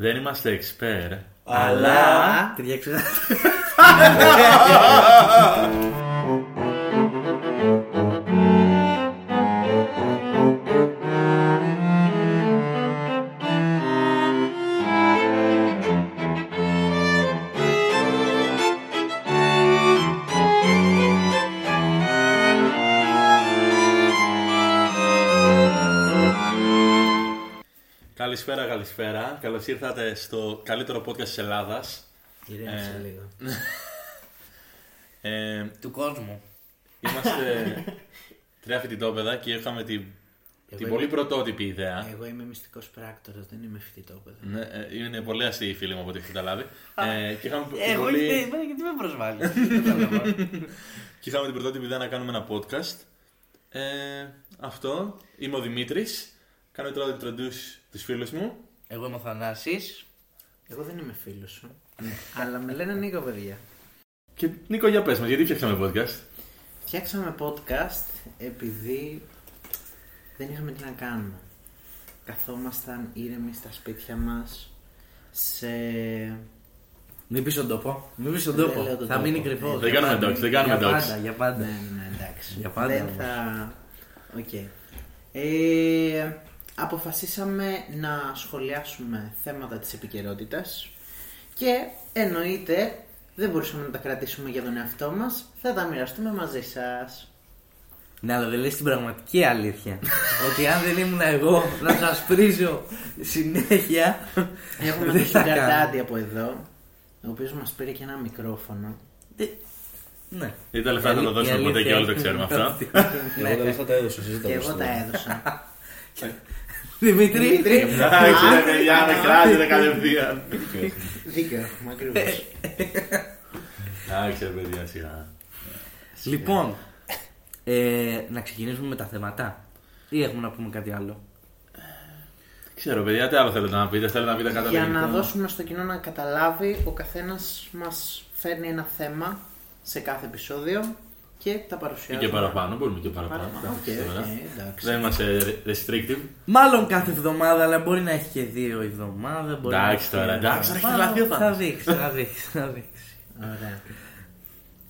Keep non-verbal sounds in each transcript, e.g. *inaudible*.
Δεν είμαστε εξπέρ. Αλλά. Παιδιά, *laughs* *laughs* *laughs* Καλησπέρα, καλησπέρα. Καλώς ήρθατε στο καλύτερο podcast της Ελλάδας. Ηρέμησε Ε. λίγο. *laughs* Ε, Του κόσμου. είμαστε *laughs* τρία φοιτητόπαιδα και είχαμε την, την είμαι- πολύ πρωτότυπη ιδέα. Εγώ είμαι μυστικός πράκτορας, δεν είμαι φοιτητόπεδο. Ναι, ε, είναι πολύ αστείοι οι φίλοι μου από ό,τι έχει καταλάβει. ε, και, είχαμε την Εγώ πολύ... είμαι. Γιατί με προσβάλλεις. *laughs* και είχαμε την πρωτότυπη ιδέα να κάνουμε ένα podcast. Ε, αυτό. Είμαι ο Δημήτρης. Κάνω τώρα το introduce τους φίλους μου. Εγώ είμαι ο Θανάσης. Εγώ δεν είμαι φίλος σου. Αλλά με λένε Νίκο, παιδιά. Και Νίκο, για πες μας, γιατί φτιάξαμε podcast; Φτιάξαμε podcast επειδή δεν είχαμε τι να κάνουμε. Καθόμασταν ήρεμοι στα σπίτια μας σε... Μην πεις τον τόπο. Μην πεις τον Δεν τόπο. λέω τον Θα τόπο. μείνει κρυφό. Δεν κάνουμε docs, δεν κάνουμε Για docs. πάντα, για Ναι, πάντα. ναι, ναι, εντάξει. Για πάντα Δεν όμως. θα... Οκ. Ε, αποφασίσαμε να σχολιάσουμε θέματα της επικαιρότητας και εννοείται δεν μπορούσαμε να τα κρατήσουμε για τον εαυτό μας, θα τα μοιραστούμε μαζί σας. Ναι, αλλά δεν λες την πραγματική αλήθεια. *laughs* ότι αν δεν ήμουν εγώ να σας πρίζω συνέχεια. Έχουμε δεν τον θα κάνω. Καρτάντι από εδώ, ο οποίος μας πήρε και ένα μικρόφωνο. Ε, Ναι. Γιατί τα λεφτά δεν θα το Η δώσουμε ποτέ αλήθεια και όλοι το είναι ξέρουμε αυτά. αυτή. Εγώ τα λεφτά τα έδωσα, εσείς Και τα εγώ δώσατε. τα έδωσα. Δημήτρη. Εντάξει, ρε παιδιά, με κράζετε κατευθείαν. Δίκιο έχουμε ακριβώς. Εντάξει, ρε παιδιά, σιγά. Λοιπόν, ε, να ξεκινήσουμε με τα θέματα. Ή έχουμε να πούμε κάτι άλλο. Ξέρω, παιδιά, τι άλλο θέλετε να πείτε. Θέλετε να πείτε κάτι Για άλλο να γενικό; δώσουμε στο κοινό να καταλάβει, ο καθένας μας φέρνει ένα θέμα σε κάθε επεισόδιο και τα Ή παρουσιάζουμε. και παραπάνω, μπορούμε και παραπάνω. Παραπάνω, οκ, Εντάξει, τώρα. οκ, εντάξει. Δεν είμαστε restrictive. Μάλλον κάθε εβδομάδα, αλλά μπορεί να έχει και δύο εβδομάδα. μπορεί να Εντάξει έχει τώρα, μια εντάξει, εβδομάδα. θα έχει τρελαθεί ο Θα Θάνος. δείξει, θα δείξει, θα δείξει. Ωραία.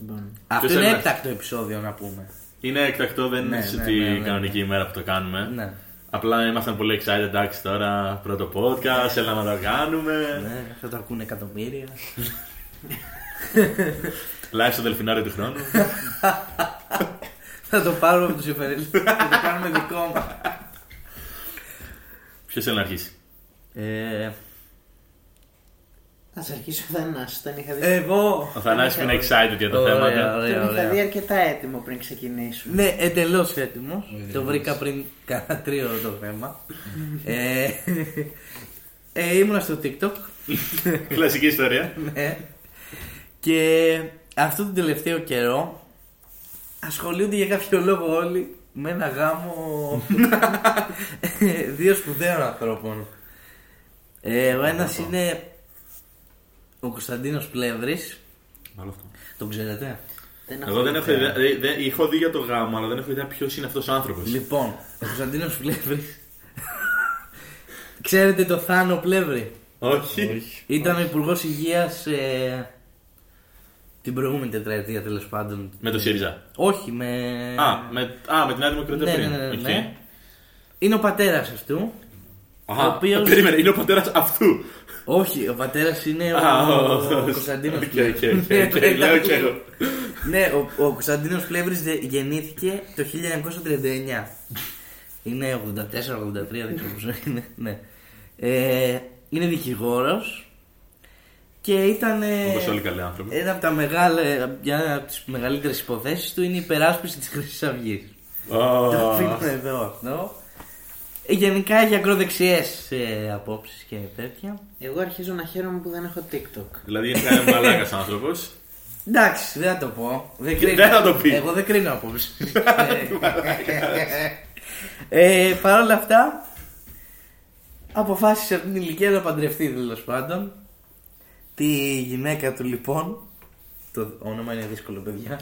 Λοιπόν, Αυτό Ποιος είναι είναι; έκτακτο επεισόδιο να πούμε. Είναι έκτακτο, δεν Ναι, είναι ναι, στη ναι, ναι, κανονική ημέρα που το κάνουμε. Ναι. Απλά ήμασταν πολύ excited, εντάξει τώρα, πρώτο podcast, έλα να το κάνουμε. ναι, θα το ακούνε εκατομμύρια. *laughs* Live στο δελφινάριο του χρόνου. θα το πάρουμε από τους υπερελιστέ και θα το κάνουμε δικό μας. Ποιος θέλει να αρχίσει; Ε, ας αρχίσω ο Θανάσης, τον είχα δει. εγώ. Ο Θανάσης που είναι excited για τα Ωραία, θέματα. ωραία, τον είχα δει ωραία. αρκετά έτοιμο πριν ξεκινήσουμε. Ναι, εντελώς έτοιμος. Ιδρύμας. Το βρήκα πριν κάνα τρίο το θέμα. ε, ε, ήμουνα στο TikTok. *laughs* Κλασική ιστορία. ναι. Και αυτό τον τελευταίο καιρό ασχολούνται για κάποιο λόγο όλοι με ένα γάμο *laughs* δύο σπουδαίων ανθρώπων. Ε, ο ένας είναι ο Κωνσταντίνος Πλεύρης. Άλλο αυτό. Τον ξέρετε; Δεν Εγώ δεν έχω ιδέα. ιδέα. ε, δεν- Έχω δει για το γάμο, αλλά δεν έχω ιδέα ποιος είναι αυτός ο άνθρωπος. Λοιπόν, ο Κωνσταντίνος Πλεύρης. ξέρετε το Θάνο Πλεύρη; Όχι. Όχι. Ήταν ο Υπουργός Υγείας την προηγούμενη τετραετία τέλος πάντων. Με το ΣΥΡΙΖΑ. Όχι, με. Α, με, α, με την Νέα Δημοκρατία ναι, πριν. ναι, ναι, ναι, Οκ. ναι. Είναι ο πατέρας αυτού. Αχα, Ο οποίος- Περίμενε, είναι ο πατέρας αυτού. Όχι, ο πατέρας είναι ο, Α, ο, ο- Κωνσταντίνος Οκ, Πλεύρης. οκ, οκ, οκ, Λέω και εγώ. Ναι, ο, ο Κωνσταντίνος Πλεύρης γεννήθηκε το 1939. Είναι 84-83, δεν ξέρω πόσο είναι. Ναι. Ε, είναι δικηγόρος και ήταν. ε, Όπως όλοι οι καλοί άνθρωποι. Ένα από τα μεγάλα, μια από τις μεγαλύτερες υποθέσεις του είναι η υπεράσπιση της Χρυσής Αυγής. Το Ω, αφήνουμε εδώ αυτό. Ε, Γενικά έχει ακροδεξιές ε, απόψεις και τέτοια. Εγώ αρχίζω να χαίρομαι που δεν έχω TikTok. Δηλαδή είναι ένα μαλάκας άνθρωπος. Εντάξει, δεν θα το πω. Δεν, Δεν θα το πεις. Εγώ δεν κρίνω απόψεις. *laughs* ε, Παρ' όλα αυτά, αποφάσισε από την ηλικία να παντρευτεί τέλος πάντων. Τη γυναίκα του λοιπόν, το όνομα είναι δύσκολο παιδιά,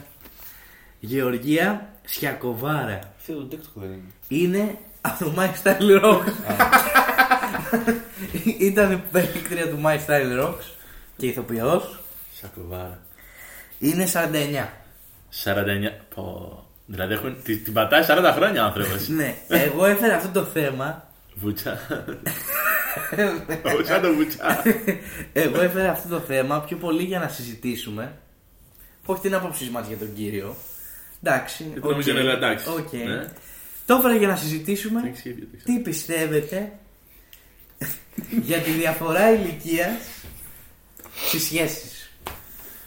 Γεωργία Σιακοβάρα. Αυτό το TikTok δεν είναι. Είναι από το My Style Rock. *laughs* ήταν παίκτρια του My Style Rocks και ηθοποιός. Σακοβάρα. Είναι 49. 49. Πω. Δηλαδή έχουν, την, την πατάει 40 χρόνια άνθρωπος. *laughs* ναι, εγώ έφερα αυτό το θέμα. Βουτσά. *laughs* Όχι σαν το βουτσά. Εγώ έφερα αυτό το θέμα πιο πολύ για να συζητήσουμε. Όχι την άποψή μας για τον κύριο. Εντάξει. Γιατί νομίζω οκ, είναι εντάξει. οκ. Ναι. Το έφερα για να συζητήσουμε Δεν ξέρω, δεν ξέρω. τι πιστεύετε *laughs* για τη διαφορά ηλικίας στις σχέσεις.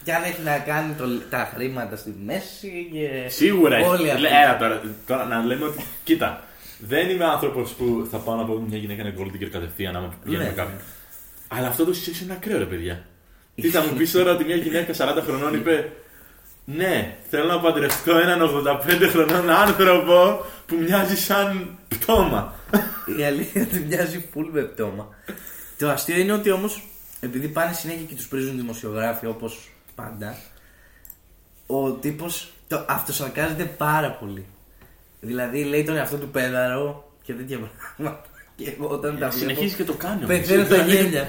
Και αν έχει να κάνει το, τα χρήματα στη μέση και. Σίγουρα έχει. Όλοι αυτοί. Λέ, Έλα τώρα, τώρα να λέμε ότι. Κοίτα, δεν είμαι άνθρωπος που θα πάω να πω μια γυναίκα είναι gold digger κατευθείαν άμα πηγαίνω με Ναι. κάποιον. Αλλά αυτό το σχέση είναι ακραίο, ρε παιδιά. Τι θα μου *laughs* πεις τώρα ότι μια γυναίκα 40 χρονών είπε Ναι, θέλω να παντρευτώ έναν 85 χρονών άνθρωπο που μοιάζει σαν πτώμα. Η αλήθεια του μοιάζει full με πτώμα. το αστείο είναι ότι όμως, επειδή πάνε συνέχεια και τους πρίζουν δημοσιογράφοι όπως πάντα, ο τύπος το αυτοσαρκάζεται πάρα πολύ. Δηλαδή λέει τον εαυτό του πέδαρο και τέτοια πράγματα. Και εγώ όταν τα βλέπω. Συνεχίζει και το κάνει. όμως. Πεθαίνω στα Δηλαδή, γέλια.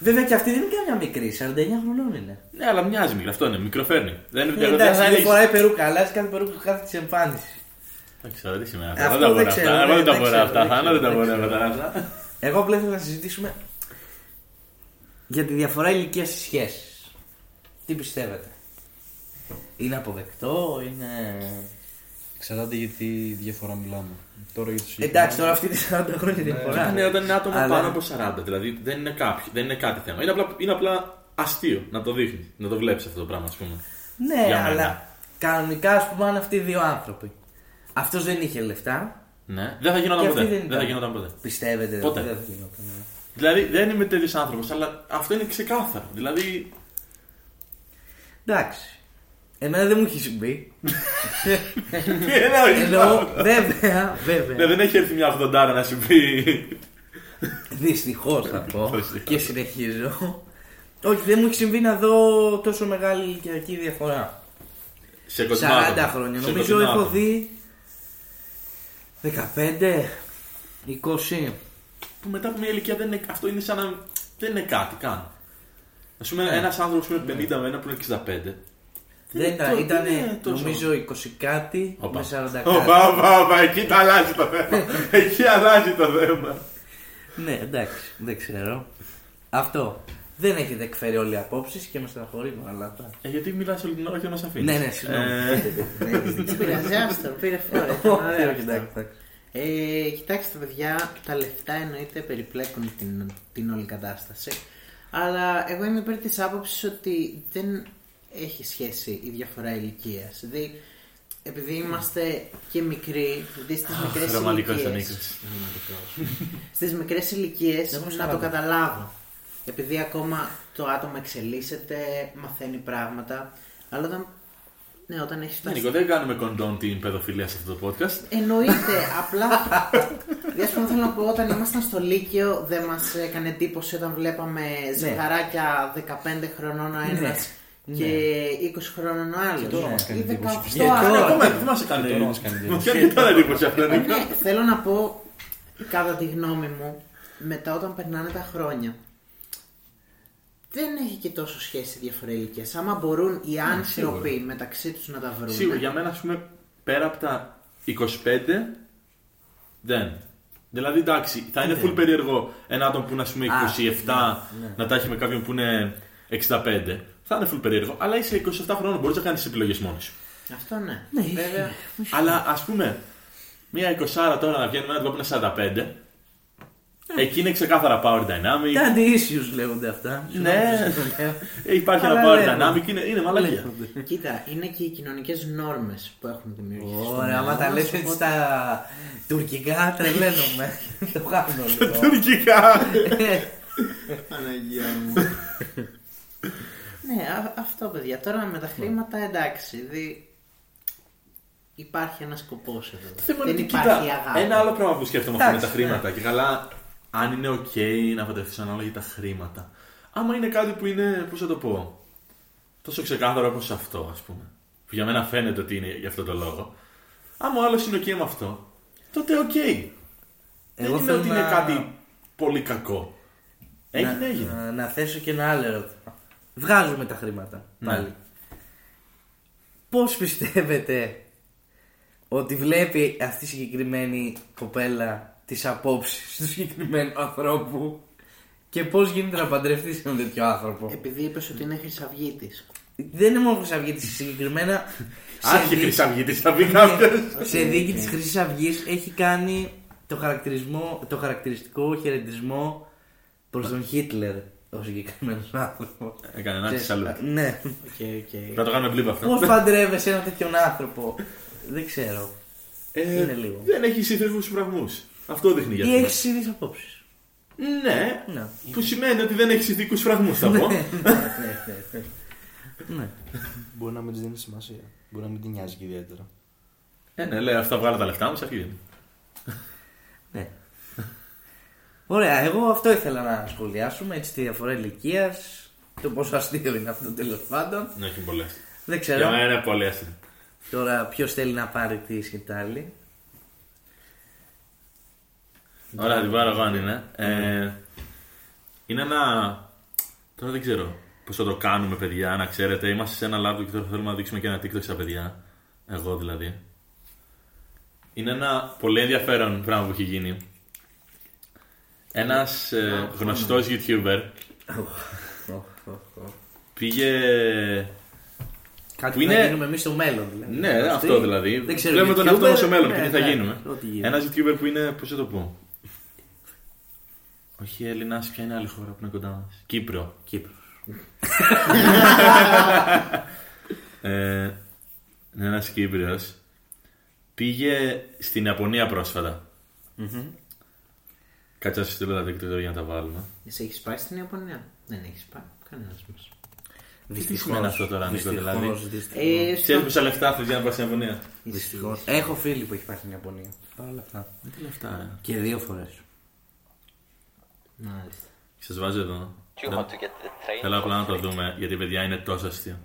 Βέβαια και αυτή δεν είναι καμιά μικρή, 49 χρονών είναι. Ναι, αλλά μοιάζει μικρό. Αυτό είναι, μικροφέρνει. Δεν είναι Ε, δεν εντάξει, θα δεν είναι- φοράει περούκα, αλλάζει κάθε περούκα κάθε τη εμφάνιση. Δεν ξέρω, τι σημαίνει Αυτό αυτό. Δεν τα δεν μπορώ ξέρω, αυτά. Εγώ δεν δεν τα μπορώ ξέρω, αυτά. δεν Θάνα δεν τα ξέρω, μπορώ δεν αυτά. ξέρω. αυτά. Εγώ απλά θέλω να συζητήσουμε για τη διαφορά ηλικίας στις σχέσεις. Τι πιστεύετε, Είναι αποδεκτό, είναι. Εξαρτάται για τι διαφορά μιλάμε. Τώρα για τους Εντάξει, τώρα αυτή τη 40 χρόνια διαφορά. Είναι όταν είναι άτομο Αλλά- πάνω από 40. Δηλαδή δεν είναι, κάποιο, δεν είναι κάτι θέμα. Είναι απλά, είναι απλά αστείο να το δείχνεις, να το βλέπεις αυτό το πράγμα, ας πούμε. Ναι, Για μένα. αλλά κανονικά ας πούμε αν αυτοί οι δύο άνθρωποι. Αυτός δεν είχε λεφτά. Ναι, δεν θα γινόταν Και ποτέ. αυτή Δεν, δεν θα ήταν. γινόταν ποτέ. Πιστεύετε Ποτέ. ότι δεν θα γινόταν. Δηλαδή δεν είμαι τέτοιος άνθρωπος, αλλά αυτό είναι ξεκάθαρο. Δηλαδή. Εντάξει. Εμένα δεν μου έχει συμβεί. τι εννοείς, Εννοώ, βέβαια, Ναι, βέβαια. δεν έχει έρθει μια ογδοντάρα να σου πει. Δυστυχώς θα πω. Δυστυχώς. και συνεχίζω. Όχι, δεν μου έχει συμβεί να δω τόσο μεγάλη ηλικιακή διαφορά. Σε 40 κοντινά. χρόνια. Σε Νομίζω κοντινά έχω άτομα. δει 15, 20. Που μετά από μια ηλικία δεν είναι, αυτό είναι σαν να. Δεν είναι κάτι καν. Α πούμε, ένας άνθρωπος που είναι 50 με ένα που είναι 65. Δεν ήταν, το- ήταν δεν είναι τόσο; νομίζω 20 κάτι Οπα. με 40 κάτι. Οπα, οπα, οπα, εκεί τα αλλάζει το θέμα. *laughs* εκεί αλλάζει το θέμα. Ναι, εντάξει, δεν ξέρω. Αυτό. Δεν έχετε εκφέρει όλοι οι απόψεις και με στεναχωρεί αλλά. εντάξει. Ε, γιατί μιλάς όλη την ώρα και δεν μας αφήνεις. Ναι, ναι, συγγνώμη. Ναι, έχεις δίκιο. Δεν πειράζει, άστο, πήρε φόρε. Όχι, όχι, εντάξει, εντάξει. Ε, κοιτάξτε παιδιά, τα λεφτά εννοείται περιπλέκουν την, την όλη κατάσταση. Αλλά εγώ είμαι υπέρ της άποψης ότι δεν έχει σχέση η διαφορά ηλικίας. Δηλαδή, επειδή είμαστε και μικροί, δηλαδή στις μικρές ρομαντικός ο ηλικίες... Νίκος. Ρομαντικός. *laughs* Στις μικρές ηλικίες Εγώ να το 40. καταλάβω. Επειδή ακόμα το άτομο εξελίσσεται, μαθαίνει πράγματα. Αλλά όταν, ναι, όταν έχεις Ναι, φτάσει Νίκο, δεν κάνουμε κοντών την παιδοφιλία σε αυτό το podcast. Εννοείται, *laughs* απλά. Δηλαδή, ας πούμε, θέλω να πω, όταν ήμασταν στο Λύκειο, δεν μας έκανε εντύπωση όταν βλέπαμε ζευγαράκια 15 χρονών ο ένα Ναι. και 20 χρονών ο άλλος. τώρα μας κάνει εντύπωση, Και Ναι, τώρα. ακόμα δεν μας έκανε. τώρα μας κάνει Μας κάνει τώρα εντύπωση αυτό, Νίκο; Ναι, θέλω να πω, κατά τη γνώμη μου, μετά όταν περνάνε τα χρόνια, δεν έχει και τόσο σχέση διαφορά ηλικία. Άμα μπορούν οι άνθρωποι μεταξύ τους να τα βρουν. Σίγουρα, για μένα, ας πούμε, πέρα από τα 25, δεν. Δηλαδή, εντάξει, θα είναι full περίεργο ένα άτομο που είναι, ας πούμε, 27 να τα έχει με κάποιον που είναι 65. Θα είναι full περίεργο. Αλλά είσαι 27 χρόνων, μπορείς να κάνεις τις επιλογές μόνος σου. Αυτό ναι. Ναι, Βέβαια. Αλλά ας πούμε, μία 20 τώρα να βγαίνει με έναν τρόπο που είναι 45. Εκεί είναι ξεκάθαρα power dynamic. Τα issues λέγονται αυτά. Ναι. Ε, Υπάρχει ένα Αλλά power λέγονται. dynamic, είναι, είναι μαλακία. Λέγονται. Κοίτα, είναι και οι κοινωνικές νόρμες που έχουν δημιουργήσει. στο Ωραία, μυαλό άμα τα μας, λες έτσι οπότε- στα τουρκικά τρελαίνομαι. Το κάνω λίγο. Τουρκικά. Παναγία μου. *laughs* ναι, α- αυτό παιδιά. Τώρα με τα χρήματα εντάξει. Δηλαδή υπάρχει ένα σκοπός εδώ. θέμα είναι Δεν ότι, υπάρχει κοίτα, αγάπη. Ένα άλλο πράγμα που σκέφτομαι αυτό με τα Εντάξει, ναι. χρήματα. Και καλά, αν είναι ok να φανταστείς ανάλογα για τα χρήματα. Άμα είναι κάτι που είναι, πώς θα το πω, τόσο ξεκάθαρο όπως αυτό, ας πούμε. Που για μένα φαίνεται ότι είναι για αυτό το λόγο. Άμα ο άλλος είναι ok με αυτό, τότε ok. Δεν Εγώ είναι θέλω ότι να- είναι κάτι πολύ κακό. Έγινε, να, έγινε. Να, να θέσω και ένα άλλο ερώτημα. Βγάζουμε τα χρήματα Ναι. πάλι. Πώς πιστεύετε ότι βλέπει αυτή η συγκεκριμένη κοπέλα τις απόψεις του συγκεκριμένου ανθρώπου και πώς γίνεται να παντρευτείς έναν τέτοιο άνθρωπο; Επειδή είπες ότι είναι χρυσαυγήτης. Δεν είναι μόνο Χρυσαυγήτης, συγκεκριμένα *laughs* σε Άρχιε δίκη- Χρυσαυγήτης, θα πει κάποιος. *laughs* σε δίκη της Χρυσής Αυγής έχει κάνει το, χαρακτηρισμό, το χαρακτηριστικό χαιρετισμό προς τον Χίτλερ ο συγκεκριμένος άνθρωπο. Έκανε ένα Ξέρεις, αλλού. Ναι. Οκ, οκ. Θα το κάνουμε μπλίπ αυτό. Πώς παντρεύεσαι έναν τέτοιον άνθρωπο; Δεν ξέρω. Ε, είναι λίγο. Δεν έχει σύντροφου φραγμούς. Αυτό δείχνει για Ή αυτό. έχεις ίδιε απόψεις. Ναι, Ναι. που σημαίνει ότι δεν έχεις ηθικού φραγμούς, θα πω. *laughs* ναι. Μπορεί να μην της δίνεις σημασία. Μπορεί να μην την νοιάζει και ιδιαίτερα. Ε, ναι, λέει αυτά βγάλω τα λεφτά μου, σε αρχή. ναι. Ωραία, εγώ αυτό ήθελα να σχολιάσουμε. Έτσι τη διαφορά ηλικίας. Το πόσο αστείο είναι αυτό τέλος πάντων. Ναι, έχει πολλέ. Δεν Για ξέρω. μένα είναι πολύ αστείο. Τώρα ποιος θέλει να πάρει τη σκητάλη; Ωραία, την πάρω εγώ αν είναι. Ε, είναι ένα. Τώρα δεν ξέρω πώς θα το κάνουμε, παιδιά, να ξέρετε. Είμαστε σε ένα λάπτο και τώρα θέλουμε να δείξουμε και ένα TikTok στα παιδιά. Εγώ δηλαδή. Είναι ένα πολύ ενδιαφέρον πράγμα που έχει γίνει. Ένας ε, γνωστός YouTuber πήγε. Κάτι Που που είναι- να γίνουμε εμείς στο μέλλον. Δηλαδή. Ναι, Αυτή- αυτό δηλαδή. Δεν ξέρω. Βλέπουμε τον YouTuber, εαυτό μας στο μέλλον ναι, και τι θα ναι, γίνουμε. ό,τι γίνεται. Ένας YouTuber που είναι. Πώς θα το πω; Όχι Έλληνας, ποια είναι άλλη χώρα που είναι κοντά μας. Κύπρο. Κύπρος. *laughs* Ε, ένας Κύπριος πήγε στην Ιαπωνία πρόσφατα. Κάτσε να σα στείλω τα δίκτυα για να τα βάλουμε. Εσύ έχεις πάει στην Ιαπωνία; Δεν έχεις πάει. Κανένας μας. Τι σημαίνει αυτό τώρα, Νίκο, δηλαδή; Ε, Ξέρεις πόσα λεφτά θέλει για να πας στην Ιαπωνία; Δυστυχώς. Έχω φίλη που έχει πάει στην Ιαπωνία. Παρ' όλα αυτά. Τι λεφτά, ρε. Και δύο φορές. Μάλιστα. Σας βάζω εδώ. Do you want to get the train? Θέλω απλά να for το free? δούμε γιατί παιδιά είναι τόσο αστείο.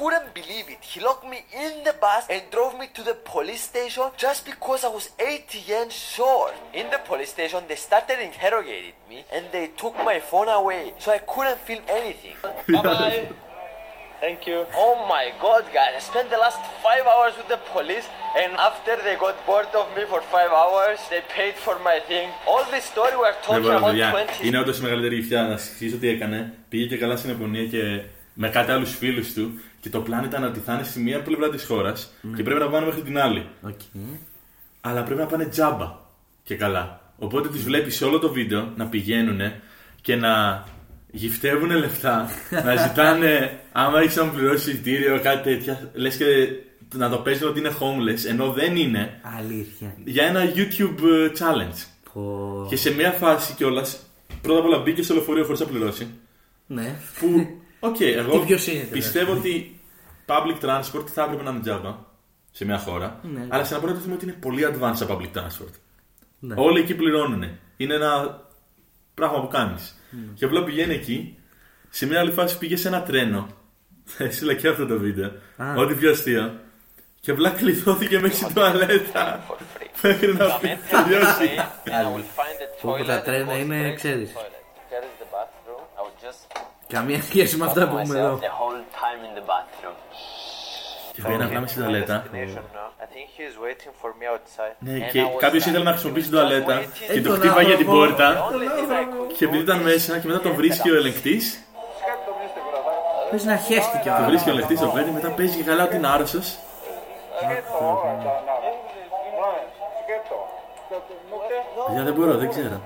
I couldn't believe it. He locked me in the bus and drove me to the police station just because I was 80 yen short. In the police station, they started interrogating me and they took my phone away, so I couldn't film anything. *laughs* bye bye. Thank you. Oh my god, guys. I spent the last five hours with the police, and after they got bored of me for five hours, they paid for my thing. All this story we're Ναι, talking βέβαια, about παιδιά. 20 Είναι όντω η μεγαλύτερη γυφτιά. Να συζητήσω τι έκανε. Πήγε και καλά στην Ιαπωνία και με κάτι άλλου φίλου του. Και το πλάνο ήταν ότι θα είναι στη μία πλευρά της χώρας και πρέπει να πάνε μέχρι την άλλη. Οκ. Αλλά πρέπει να πάνε τζάμπα και καλά. Οπότε τους βλέπεις σε όλο το βίντεο να πηγαίνουν και να γυφτεύουν λεφτά, *laughs* να ζητάνε άμα έχεις να μου πληρώσεις εισιτήριο, κάτι τέτοια. Λες και να το παίζουν ότι είναι homeless, ενώ δεν είναι. Αλήθεια. Για ένα YouTube ε, challenge. Πω. Και σε μια φάση κιόλας, πρώτα απ' όλα μπήκε στο λεωφορείο χωρίς να πληρώσει. Ναι. Που, *laughs* οκ, εγώ Τι πιο σύνηθε, πιστεύω ότι public transport θα έπρεπε να είναι τζάμπα σε μια χώρα. Ναι. Αλλά σε ένα πρώτο θέμα ότι είναι πολύ advanced τα public transport. Ναι. Όλοι εκεί πληρώνουν. Είναι ένα πράγμα που κάνεις. Ναι. Και απλά πηγαίνει εκεί. Σε μια άλλη φάση πήγε σε ένα τρένο. *laughs* Θα έστειλα και αυτό το βίντεο. Α. Ό,τι πιο αστείο. Και απλά κλειδώθηκε μέσα στην τουαλέτα. for *laughs* free. Μέχρι να Come in, τελειώσει. and *laughs* I will find the Πω, πω, toilet. τα τρένα and go είναι, straight Καμία σχέση με αυτά που έχουμε εδώ. myself the whole time in the bathroom. Και πήγαινε απλά μέσα στην τουαλέτα. Destination now. I think he is waiting for me outside. Ναι, And και I was κάποιος like, ήθελε να χρησιμοποιήσει την just τουαλέτα waiting. και Ε, του τον χτύπαγε την άνθρωπο. The πόρτα. only thing I could Και επειδή ήταν μέσα και μετά τον βρίσκει ο ελεγκτής, Πες να χέστηκε ο τον άνθρωπος. βρίσκει ο ελεγκτής, τον παίρνει, μετά παίζει και καλά ότι είναι άρρωστος. Για δεν μπορώ, δεν ξέρω.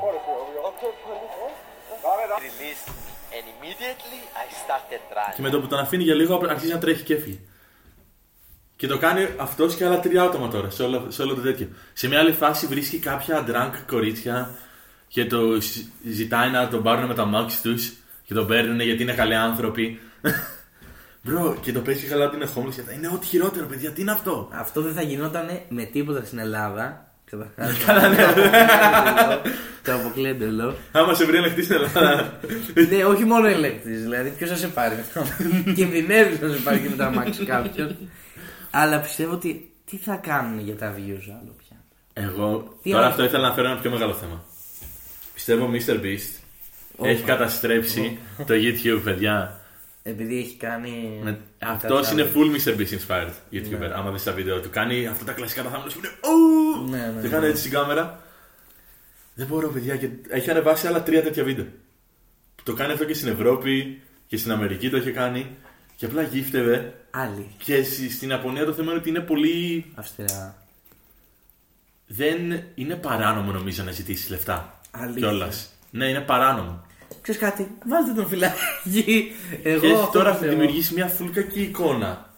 Released. And immediately I started running. Και με το που τον αφήνει για λίγο αρχίζει να τρέχει και έφυγε. Και το κάνει αυτός και άλλα τρία άτομα τώρα σε όλο, σε όλο το τέτοιο. Σε μια άλλη φάση βρίσκει κάποια drunk κορίτσια και το ζ- ζητάει να τον πάρουν με τα μάξι τους και τον παίρνουν γιατί είναι καλοί άνθρωποι. *laughs* Μπρο, και το παίζει καλά ότι είναι homeless και αυτά. Είναι ό,τι χειρότερο, παιδιά, τι είναι αυτό; Αυτό δεν θα γινόταν με τίποτα στην Ελλάδα. Καλά, ναι. Το αποκλείω εντελώ. Άμα σε βρει ελεγχτή στην Ελλάδα. Ναι, όχι μόνο ελεκτή. Δηλαδή, ποιος θα σε πάρει; Μετά. Κινδυνεύεις να σε πάρει και μετά αμάξι κάποιον. Αλλά πιστεύω ότι τι θα κάνουν για τα views άλλο πια; Εγώ Τι τώρα άλλο; αυτό ήθελα να φέρω ένα πιο μεγάλο θέμα. Πιστεύω ο Mr. Beast Όπα. έχει καταστρέψει το YouTube, παιδιά. Επειδή έχει κάνει. Με... κάτι Αυτό είναι άλλο. full Mr. Beast inspired YouTuber. Ναι. Άμα δεις τα βίντεο του, κάνει αυτά τα κλασικά τα θάμνους που είναι. «Ου!» Ναι, ναι, Και ναι. κάνει έτσι στην κάμερα. Δεν μπορώ, παιδιά. Και έχει ανεβάσει άλλα τρία τέτοια βίντεο. Το κάνει αυτό και στην Ευρώπη και στην Αμερική το έχει κάνει. Και απλά γύφτευε. Άλλη. Και στη- στην Ιαπωνία το θέμα είναι ότι είναι πολύ. Αυστηρά. Δεν είναι παράνομο νομίζω να ζητήσεις λεφτά. Αλήθεια. Κιόλας. Ναι, είναι παράνομο. Ξέρεις κάτι, βάλτε τον φυλάκι. Εγώ και έχει αυτό τώρα πιστεύω. δημιουργήσει μια full κακή εικόνα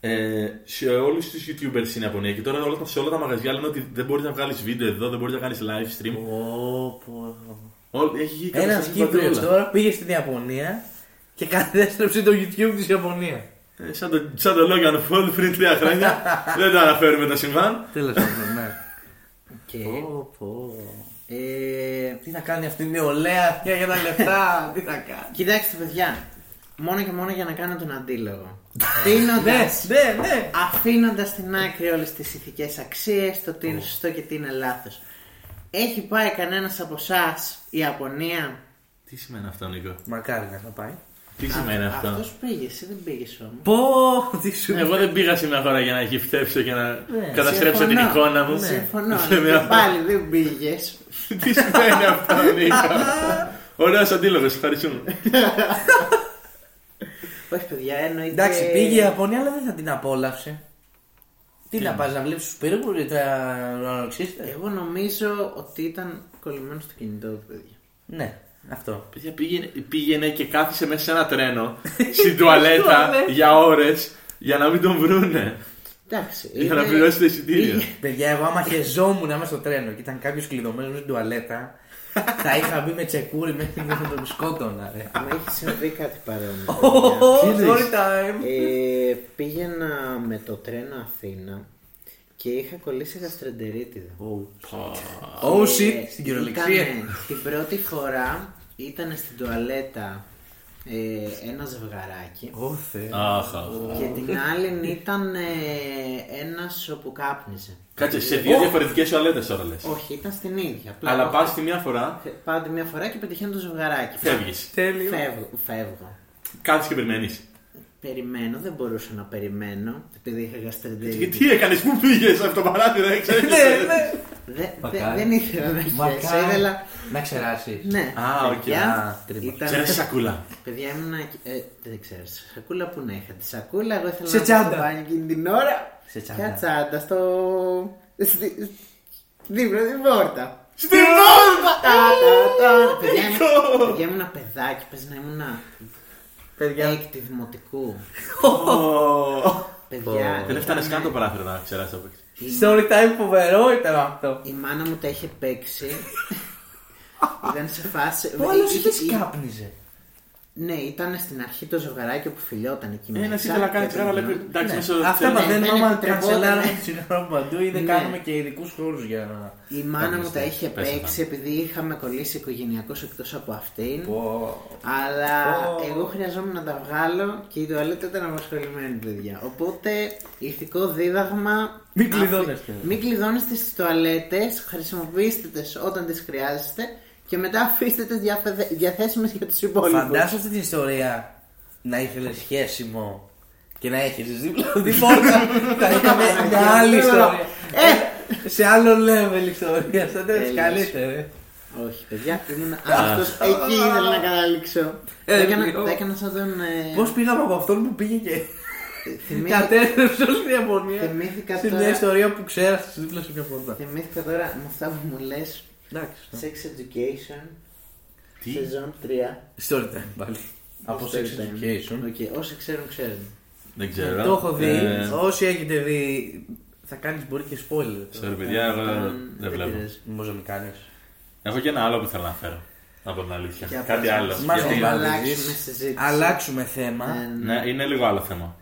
ε, σε όλους τους YouTubers στην Ιαπωνία. Και τώρα όλα, τα- σε όλα τα μαγαζιά λένε ότι δεν μπορείς να βγάλεις βίντεο εδώ, δεν μπορείς να κάνεις live stream. Πω, πω. Όλ- έχει γίνει Ένας κατάσταση Κύπριος παντού. τώρα πήγε στην Ιαπωνία και κατέστρεψε το YouTube της Ιαπωνίας. Ε, σαν, το, σαν το Logan Paul πριν τρία χρόνια. *laughs* δεν το αναφέρουμε το συμβάν. Τέλος πάντων, ναι. Και, Πω, πω. Ε, Τι θα κάνει αυτή η νεολαία πια για τα λεφτά, *laughs* τι θα κάνει. κοιτάξτε, παιδιά. Μόνο και μόνο για να κάνω τον αντίλογο. Αφήνοντας ναι, ναι. αφήνοντας στην άκρη όλες τις ηθικές αξίες, το τι είναι σωστό και τι είναι λάθος. Έχει πάει κανένας από εσάς η Ιαπωνία; Τι σημαίνει αυτό, Νίκο; Μακάρι να θα πάει. Τι σημαίνει αυτό; Αυτός πήγες, εσύ δεν πήγες όμως. Πω, τι σου Εγώ δεν πήγα σε μια χώρα για να γυφτέψω και να Ναι, καταστρέψω την Συμφωνώ. εικόνα μου. Ναι. Συμφωνώ. *laughs* Σε μια- Και πάλι δεν πήγες. *laughs* Τι σημαίνει αυτό, Νίκο. Ωραίος αντίλογος, ευχαριστούμε. *laughs* Όχι παιδιά, εννοείται... Εντάξει, πήγε η Ιαπωνία, αλλά δεν θα την απόλαυσε. Τι να πας να βλέπεις τους πύργους ή τα ουρανοξύστα. Εγώ νομίζω ότι ήταν κολλημένο στο κινητό του, παιδιά. Ναι, αυτό. Παιδιά, πήγαινε, πήγαινε και κάθισε μέσα σε ένα τρένο *laughs* στην τουαλέτα Τουαλέτα. για ώρες για να μην τον βρούνε. Εντάξει. Για να είναι- πληρώσει το εισιτήριο. πήγε- Παιδιά, εγώ άμα χεζόμουν μέσα στο τρένο και ήταν κάποιος κλειδωμένος μέσα στην τουαλέτα, *laughs* θα είχα μπει με τσεκούρι μέχρι και θα τον σκότωνα, ρε. Μα έχεις συμβεί κάτι παρόμοιο. παιδιά. Oh, story time. ε, πήγαινα με το τρένο Αθήνα και είχα κολλήσει γαστρεντερίτιδα. Oh Ε, shit, στην κυριολεξία. ήτανε- Την πρώτη φορά ήταν στην τουαλέτα ε, ένα ζευγαράκι Ω Θεέ. Αχ, αχ. και την άλλη ήταν ε, ένας όπου κάπνιζε. Κάτσε, σε δύο διαφορετικές τουαλέτες τώρα λες. Όχι, ήταν στην ίδια. Απλά Αλλά εγώ πας τη μία φορά, Πάω τη μία φορά και πετυχαίνω το ζευγαράκι. φεύγεις. Τέλειο. Φεύγω. φεύγω. Κάτσε και περιμένεις. Περιμένω, δεν μπορούσα να περιμένω επειδή είχα Και γαστρεντερίτιδα. τι έκανες, πού πήγες από το παράθυρο, δεν ξέρεις. Ναι, ναι. Δε- δε- Μακάρι. δεν ήθελα να χέσω. Μακάρι. Ήθελα. Να ξεράσεις. Ναι. Α, οκ. Παιδιά, Α, τρίμα. ήταν- Ξέρεις σακούλα; Παιδιά ήμουνα. Ε, δεν ξέρω. Σακούλα που να είχα. Τη σακούλα, εγώ ήθελα Σε να πάω τσάντα. στο μπάνιο εκείνη την ώρα. Σε τσάντα. Ποια τσάντα, στο. στη- Δίπλα την πόρτα. Στην πόρτα! Τα, τα, τα. Παιδιά, ήμουν- παιδιά ήμουνα παιδάκι, πες να ήμουνα Παιδιά. έκτη δημοτικού. Παιδιά, Δεν έφτανε ήταν- καν το παράθυρο να ξεράσει από έξω. η Story time φοβερό ήταν αυτό. Η μάνα μου τα είχε παίξει. *laughs* ήταν σε φάση. Ο άλλος είχε- τι είχε- κάπνιζε. Ναι, ήταν στην αρχή το ζευγαράκι που φιλιόταν εκεί μέσα. Ένα ήθελα να κάνει και τσιγάρο, αλλά έπαιρνε- είπε, εντάξει, Ναι. μέσω Αυτά θέλει- μαθαίνουμε δεν άμα επιτρεπόταν. κανσελάρουμε τη συγγνώμη παντού ή δεν Ναι. κάνουμε και ειδικούς χώρους για να. Η μάνα μου τα Πες είχε τα. παίξει επειδή είχαμε κολλήσει οικογενειακώς εκτός από αυτήν. Πω. Αλλά Πω. εγώ χρειαζόμουν να τα βγάλω και η τουαλέτα ήταν απασχολημένη, παιδιά. Οπότε ηθικό δίδαγμα. Μην αφ- κλειδώνεστε. Μην κλειδώνεστε στις τουαλέτες, χρησιμοποιήστε τις όταν τις χρειάζεστε και μετά αφήστε τις διαθέσιμες για τους υπόλοιπους. Φαντάσου αυτή την ιστορία να ήθελε σχέσιμο και να έχεις δίπλα από την πόρτα. Θα είχαμε *laughs* μια άλλη ιστορία. Ε, σε άλλο level ιστορία. Θα ήταν Τέλειος. καλύτερη. Όχι, παιδιά, ήμουν αυτό. Εκεί ήθελα να καταλήξω. Ε, Τα έκανα, εγώ- τα έκανα σαν τον. ε, Πώς πήγαμε από αυτόν που πήγε και θυμήθηκα- κατέστρεψε όλη την Ιαπωνία. Θυμήθηκα Σε μια τώρα- ιστορία που ξέρασε δίπλα σε μια πόρτα. Θυμήθηκα τώρα με αυτά που μου λες. Εντάξει. Sex Education. Τι; Σεζόν 3. Story time πάλι. Από sex education. Οκ, όσοι ξέρουν, ξέρουν. Δεν ξέρω. Το έχω δει. Ε, Όσοι έχετε δει, θα κάνεις μπορεί και spoiler. Sorry, παιδιά, εγώ Τον- δεν βλέπω. πειράζει. Može να μην κάνεις. Έχω και ένα άλλο που θέλω να φέρω. Από την αλήθεια. Για Κάτι πες άλλο. μας. Μας Γιατί- το να βάλεις. αλλάξουμε συζήτηση. Αλλάξουμε θέμα. Ε, Ναι, είναι λίγο άλλο θέμα.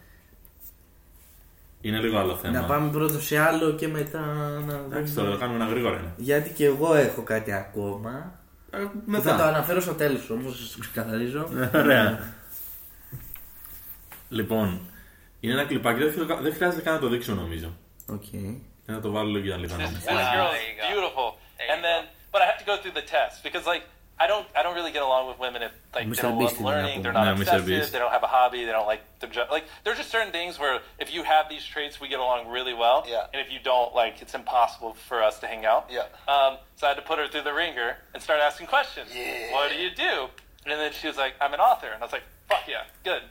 Είναι λίγο άλλο θέμα. Να πάμε πρώτο σε άλλο και μετά να Εντάξει, δούμε. τώρα το κάνουμε ένα γρήγορο είναι. Γιατί και εγώ έχω κάτι ακόμα. Ε, Που μετά. θα το αναφέρω στο τέλος όμως, σας το ξεκαθαρίζω. Ωραία. Λοιπόν, είναι ένα κλιπάκι, δεν, χρειάζεται- δεν χρειάζεται καν να το δείξουμε νομίζω. Οκ. Να το βάλω λίγο για λίγο. This, νόμο. this Wow. girl There is you go. beautiful. There and you then, but I have to go through the test because like I don't I don't really get along with women if like they don't Beast love learning, Apple. they're not No, obsessive, they don't have a hobby, they don't like their job. Like there's just certain things where if you have these traits, we get along really well. Yeah. And if you don't, like it's impossible for us to hang out. Yeah. Um, so I had to put her through the ringer and start asking questions. Yeah. What do you do? And then she was like, I'm an author, and I was like, Fuck yeah, good.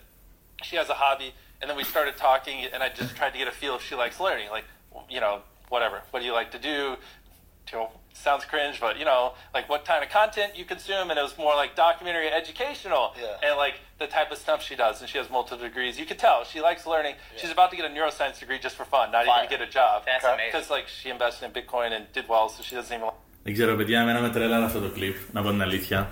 She has a hobby, and then we started talking, and I just tried to get a feel if she likes learning, like you know, whatever. What do you like to do? You know, sounds cringe, but you know, like what kind of content you consume, and it was more like documentary, educational, Yeah. and like the type of stuff she does. And she has multiple degrees. You could tell she likes learning. She's about to get a neuroscience degree just for fun, not even Fire. to get a job. That's amazing. Because like she invested in Bitcoin and did well, so she doesn't even. Δεν ξέρω, παιδιά, εμένα με τρέλανε αυτό το κλιπ, να πω την αλήθεια.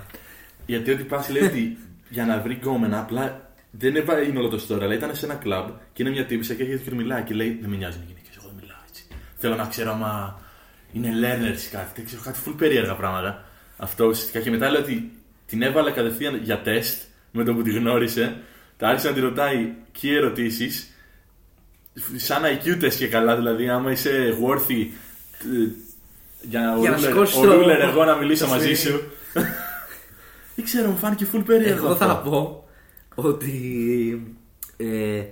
Γιατί ό,τι πα λέει ότι για να βρει γκόμενα, απλά δεν είναι είναι όλο το story, αλλά ήταν σε ένα κλαμπ και είναι μια τύπησα και έρχεται και του μιλάει και λέει: Δεν με νοιάζουν οι γυναίκε, εγώ δεν μιλάω έτσι. Θέλω να ξέρω άμα είναι learners ή κάτι, δεν ξέρω, κάτι full περίεργα πράγματα. Αυτό ουσιαστικά και μετά λέει ότι την έβαλε κατευθείαν για τεστ με το που τη γνώρισε. Τα άρχισε να τη ρωτάει και ερωτήσεις; Σαν IQ test και καλά, δηλαδή άμα είσαι worthy ε, για, ο Για να ruler- σηκώσεις ο το- ruler εγώ να μιλήσω το μαζί σφυρί. σου. *laughs* Δεν ξέρω, μου φάνηκε full περίεργο. Εγώ θα αυτό. πω ότι ε,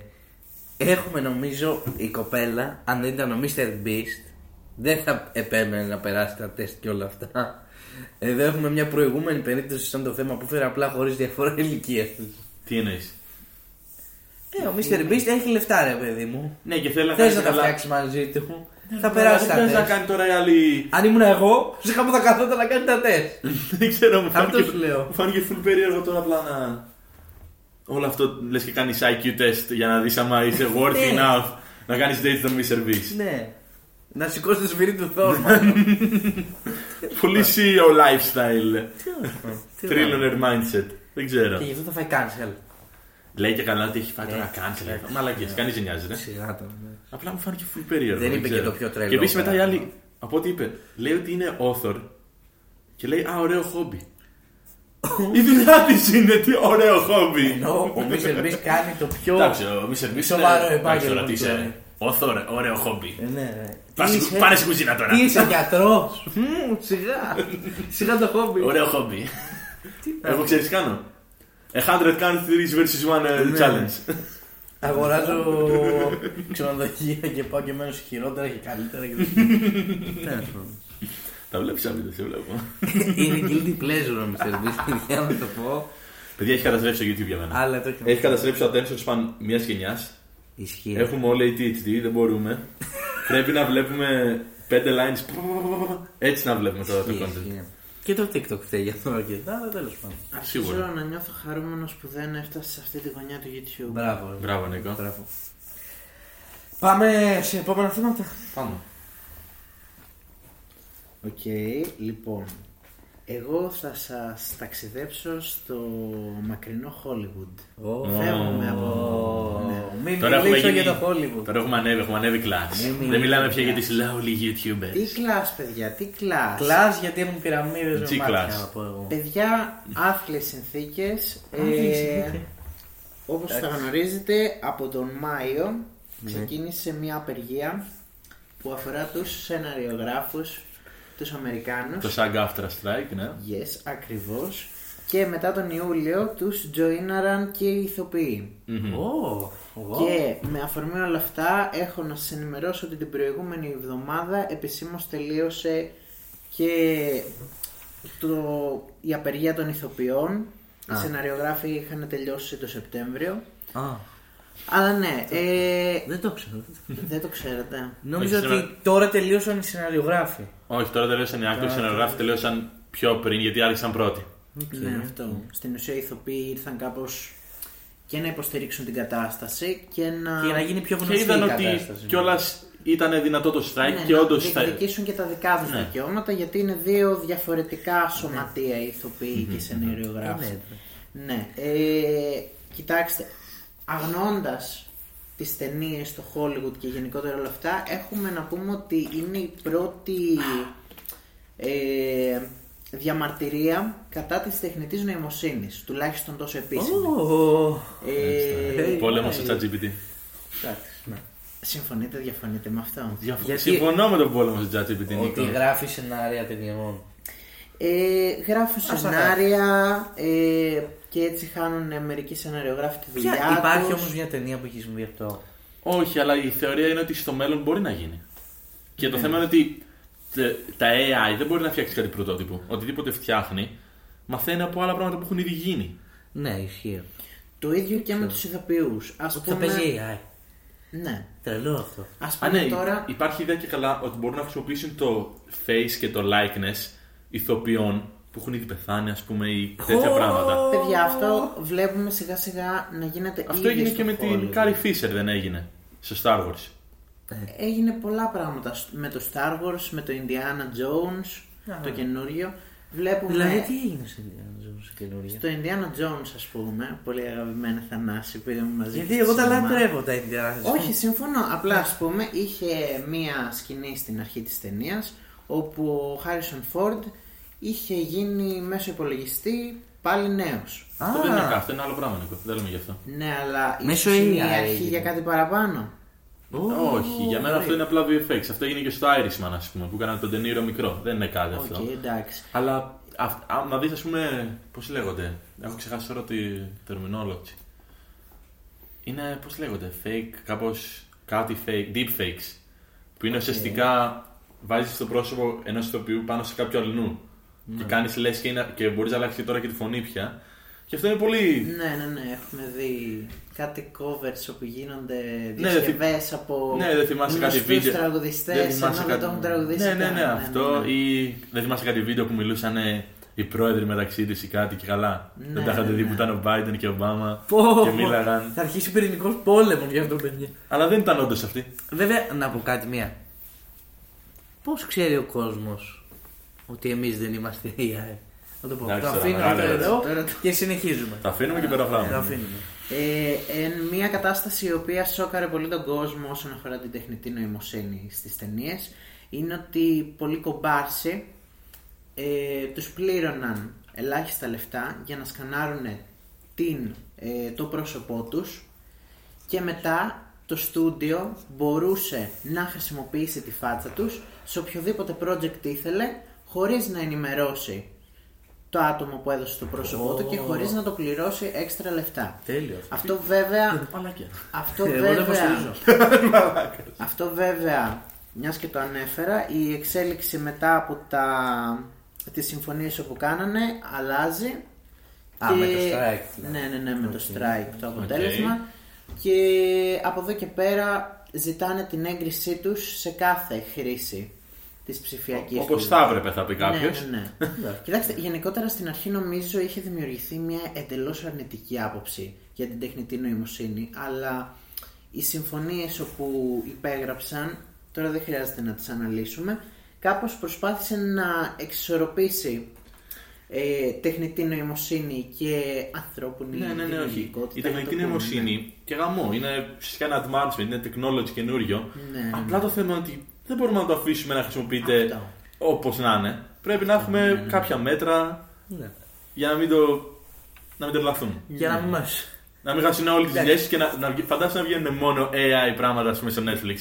έχουμε νομίζω η κοπέλα, αν δεν ήταν ο Mr. Beast, δεν θα επέμενε να περάσει τα τεστ και όλα αυτά. Εδώ έχουμε μια προηγούμενη περίπτωση σαν το θέμα που φέρει απλά χωρίς διαφορά ηλικίας. Τι εννοείς; Ε, ο Mr. Beast έχει λεφτά, ρε παιδί μου. Ναι, και θέλει να Θες κάνει να τα καλά. φτιάξει μαζί του. θα Αλλά περάσει δεν τα χρειάζεται να τεστ. κάνει τώρα οι άλλοι. Αν ήμουν εγώ, φυσικά μου θα καθόταν να κάνει τα τεστ. *laughs* Δεν ξέρω, μου Αυτό φάνηκε, σου λέω. μου φάνηκε full περίεργο τώρα απλά να. Όλο αυτό λες και κάνεις IQ test για να δεις άμα είσαι worthy Ναι. enough να κάνεις date τον Mr. Beast. Ναι. Να σηκώσει το σφυρί του Θόρ, μάλλον. Πολύ CEO lifestyle. Τι Trillionaire mindset. Δεν ξέρω. Και γι' αυτό θα φάει cancel. Λέει και καλά ότι έχει φάει Ε, τώρα cancel. Μαλακίες, κανείς δεν νοιάζεται. Σιγά το. ναι. Απλά μου φάνηκε full περίεργο. Δεν είπε ξέρω. και το πιο τρελό Και επίσης μετά η πράγμα. άλλη, από ό,τι είπε, λέει ότι είναι author και λέει Α, ωραίο χόμπι. *laughs* Η δουλειά της είναι τι ωραίο χόμπι. Ενώ ο Mr. Beast κάνει το πιο. Εντάξει, ο Mr. Beast Σοβαρό είναι. Εντάξει, επάγγελμα τώρα τι αυτό, είσαι. Author, ωραίο χόμπι. Ε, Ναι, ναι. Πας- Τι είσαι- Πάνε στην κουζίνα τώρα. Τι είσαι γιατρός; Σιγά. Σιγά το χόμπι. Ωραίο χόμπι. Εγώ ξέρεις τι κάνω. A hundred countries versus one uh, Ναι. challenge. Αγοράζω ξενοδοχεία και πάω και μένω σε χειρότερα και καλύτερα. και Τέλος πάντων. Τα βλέπεις αυτή, σε βλέπω. Είναι guilty pleasure ο Mr. Beast, για να το πω. Παιδιά έχει καταστρέψει το YouTube για μένα. Αλλά το Έχει καταστρέψει το attention span μιας γενιάς. Ισχύει. Έχουμε όλοι ADHD, δεν μπορούμε. Πρέπει να βλέπουμε πέντε lines. Έτσι να βλέπουμε τώρα το Ισχύει, content. ισχύει. Και το TikTok φταίει για αυτό αρκετά, αλλά τέλος πάντων. Αρχίζω Σίγουρα. να νιώθω χαρούμενος που δεν έφτασε σε αυτή τη γωνιά του YouTube. Μπράβο. Μπράβο, Νίκο. Μπράβο. Πάμε σε επόμενα θέματα. Πάμε. Οκ, λοιπόν. Εγώ θα σας ταξιδέψω στο μακρινό Hollywood. Ω. Φεύγουμε από... Ναι. Μην Τώρα έχουμε, μιλήσω γίνει... για το Hollywood. Τώρα έχουμε ανέβει, έχουμε ανέβει class. Μην Δεν μιλάμε μιλάμε πια για για τις lonely Τι YouTubers. κλάς, παιδιά, τι κλάς. Κλάς γιατί έχουν πυραμίδες με Τι μάτια, class. να πω εγώ. Παιδιά, άθλιες συνθήκες. Άθλιες Ε, συνθήκες. όπως θα Εντάξει. γνωρίζετε, από τον Μάιο Ναι. ξεκίνησε μια απεργία που αφορά τους σεναριογράφους, τους Αμερικάνους. Το SAG AFTRA strike, ναι. Yes, ακριβώς. Και μετά τον Ιούλιο τους joinaran και οι ηθοποιοί. Ω, ω. Και με αφορμή όλα αυτά έχω να σας ενημερώσω ότι την προηγούμενη εβδομάδα επισήμως τελείωσε και το, η απεργία των ηθοποιών. Οι Α. σεναριογράφοι είχαν τελειώσει το Σεπτέμβριο. Α, Αλλά ναι, ε, δεν το ξέρω. δεν το ξέρετε. Νόμιζα Όχι, ότι σήμερα- τώρα τελείωσαν οι σεναριογράφοι. Όχι, τώρα τελείωσαν οι actors, οι σενεργράφοι τελείωσαν πιο πριν γιατί άρχισαν πρώτοι. Ναι, αυτό. Στην ουσία οι ηθοποιοί ήρθαν κάπως και να υποστηρίξουν την κατάσταση και να, Και να γίνει πιο Και γνωστή είδαν η ότι κατάσταση. κιόλας ήταν δυνατό το strike ναι, και να όντως. διεκδικήσουν και τα δικά τους Ναι. δικαιώματα γιατί είναι δύο διαφορετικά σωματεία ηθοποιοί και σενεριογράφοι. Ε, ναι. Ναι. Ε, κοιτάξτε, αγνώντας τις ταινίες στο Hollywood και γενικότερα όλα αυτά, έχουμε να πούμε ότι είναι η πρώτη ε, διαμαρτυρία κατά της τεχνητής νοημοσύνης, τουλάχιστον τόσο επίσημη. Ω, Ε, Πόλεμος στο ChatGPT. εντάξει, ναι. Συμφωνείτε, διαφωνείτε με αυτό; Διαφο- Γιατί- Συμφωνώ με τον πόλεμο στο ChatGPT Νίκο. Ότι γράφει σενάρια ταινιών. Ε, γράφουν Ας τα σενάρια ε, και έτσι χάνουν μερικοί σεναριογράφοι τη δουλειά Ποια, υπάρχει τους. όμως μια ταινία που έχεις συμβεί αυτό. Όχι, αλλά η θεωρία είναι ότι στο μέλλον μπορεί να γίνει. Και το θέμα είναι ότι τε- τα AI δεν μπορεί να φτιάξει κάτι πρωτότυπο. Οτιδήποτε φτιάχνει, μαθαίνει από άλλα πράγματα που έχουν ήδη γίνει. Ναι, ισχύει. Το ίδιο και με τους ηθοποιούς. Ας Ότι θα πούμε... παίζει AI. Ναι. Τρελό αυτό. Ας Α, πούμε ναι, τώρα... υπάρχει ιδέα και καλά ότι μπορούν να χρησιμοποιήσουν το face και το likeness ηθοποιών που έχουν ήδη πεθάνει, ας πούμε, ή τέτοια πράγματα. Παιδιά, αυτό βλέπουμε σιγά σιγά να γίνεται Αυτό ήδη έγινε στο και με την Hollywood. Carrie Fisher, δεν έγινε. Στο Star Wars. Έγινε πολλά πράγματα σ- με το Star Wars, με το Indiana Jones, Α, το ναι. καινούριο. Βλέπουμε Δηλαδή τι έγινε σε Indiana Jones σε καινούργια. στο Indiana Jones, ας πούμε, πολύ αγαπημένα Θανάση που είδαμε μαζί Γιατί στο εγώ τα σινεμά. λατρεύω τα Indiana Jones. Όχι, συμφωνώ. Απλά, ας πούμε, είχε μία σκηνή στην αρχή της ταινίας όπου ο Χάρισον Φόρντ είχε γίνει μέσω υπολογιστή πάλι νέος. Α, Αυτό δεν είναι αυτό, είναι άλλο πράγμα, Νίκο. Δεν λέμε γι' αυτό. Ναι, αλλά Μέσω είχε η AI αρχή έγινε. για κάτι παραπάνω. Όχι, για μένα αυτό είναι απλά VFX. Αυτό έγινε και στο Irishman, ας πούμε, που έκαναν τον De Niro μικρό. Δεν είναι κάτι Οκ, αυτό. εντάξει. Αλλά αυ- άμα δεις, ας πούμε, πώς λέγονται. Έχω ξεχάσει τώρα τη terminology. Είναι, πώς λέγονται, fake, κάπως κάτι fake, deep fakes. Που είναι ουσιαστικά βάζεις το πρόσωπο ενός ηθοποιού πάνω σε κάποιο αλλού. Και κάνεις λες και, είναι- και μπορείς να αλλάξει τώρα και τη φωνή πια. Και αυτό είναι πολύ. Ναι, ναι, ναι, έχουμε δει κάτι covers όπου γίνονται Ναι, διασκευές από Ναι, δεν θυμάσαι κάτι γνωστούς βίντεο. τραγουδιστές, Δεν θυμάσαι ενώ δεν το έχουν τραγουδήσει Ναι, ναι, καν. ναι, αυτό. ναι, ναι. Ή δεν θυμάσαι κάτι βίντεο που μιλούσαν οι πρόεδροι μεταξύ τους ή κάτι και καλά. Ναι, δεν τα είχατε ναι, δει ναι. που ήταν ο Biden και ο Ομπάμα Πω, και πω. μίλαγαν. Θα αρχίσει πυρηνικός πόλεμος για αυτό, παιδιά. Αλλά δεν ήταν όντως αυτοί. Βέβαια, να πω κάτι μία. Πώς ξέρει ο κόσμος ότι εμείς δεν είμαστε AI. Να το πω. Εντάξει, το τώρα, αφήνω μεγάλη αυτό εδώ ερώτηση. και συνεχίζουμε. Τα αφήνουμε και Το περαφράμε. αφήνουμε. Ε, εν μια κατάσταση η οποία σόκαρε πολύ τον κόσμο όσον αφορά την τεχνητή νοημοσύνη στις ταινίες είναι ότι πολλοί κομπάρσοι ε, τους πλήρωναν ελάχιστα λεφτά για να σκανάρουν την, ε, το πρόσωπό τους και μετά το στούντιο μπορούσε να χρησιμοποιήσει τη φάτσα τους σε οποιοδήποτε project ήθελε χωρίς να ενημερώσει το άτομο που έδωσε το πρόσωπό του και χωρίς να το πληρώσει έξτρα λεφτά. Τέλειο. Αυτό βέβαια, Παλάκια. αυτό Εγώ δεν βέβαια, υποστηρίζω. *laughs* αυτό βέβαια, μιας και το ανέφερα, η εξέλιξη μετά από τα, τις συμφωνίες που κάνανε αλλάζει. Α, με το strike, δηλαδή. Ναι, ναι, ναι, με το strike το αποτέλεσμα. Και από εδώ και πέρα ζητάνε την έγκρισή τους σε κάθε χρήση της ψηφιακής Όπως τους. θα έπρεπε, θα πει κάποιος. Ναι, ναι, *laughs* ναι. Κοιτάξτε, γενικότερα στην αρχή νομίζω είχε δημιουργηθεί μια εντελώς αρνητική άποψη για την τεχνητή νοημοσύνη, αλλά οι συμφωνίες όπου υπέγραψαν, τώρα δεν χρειάζεται να τις αναλύσουμε, κάπως προσπάθησε να εξισορροπήσει ε, τεχνητή νοημοσύνη και ανθρώπινη Ναι, ναι, ναι, όχι. δημιουργικότητα, Η να τεχνητή το πούμε. νοημοσύνη και γαμό είναι φυσικά ένα advancement, είναι technology καινούριο. Ναι, ναι, Απλά το θέμα είναι ότι δεν μπορούμε να το αφήσουμε να χρησιμοποιείται Αυτό. όπως να είναι. Πρέπει να έχουμε κάποια μέτρα Ναι. για να μην το. να μην τρελαθούν. Για να μην μα. Να μην χάσουν όλες τις δουλειέ και να, να, βγει- φαντάσου να βγαίνουν μόνο AI πράγματα ας πούμε, στο Netflix.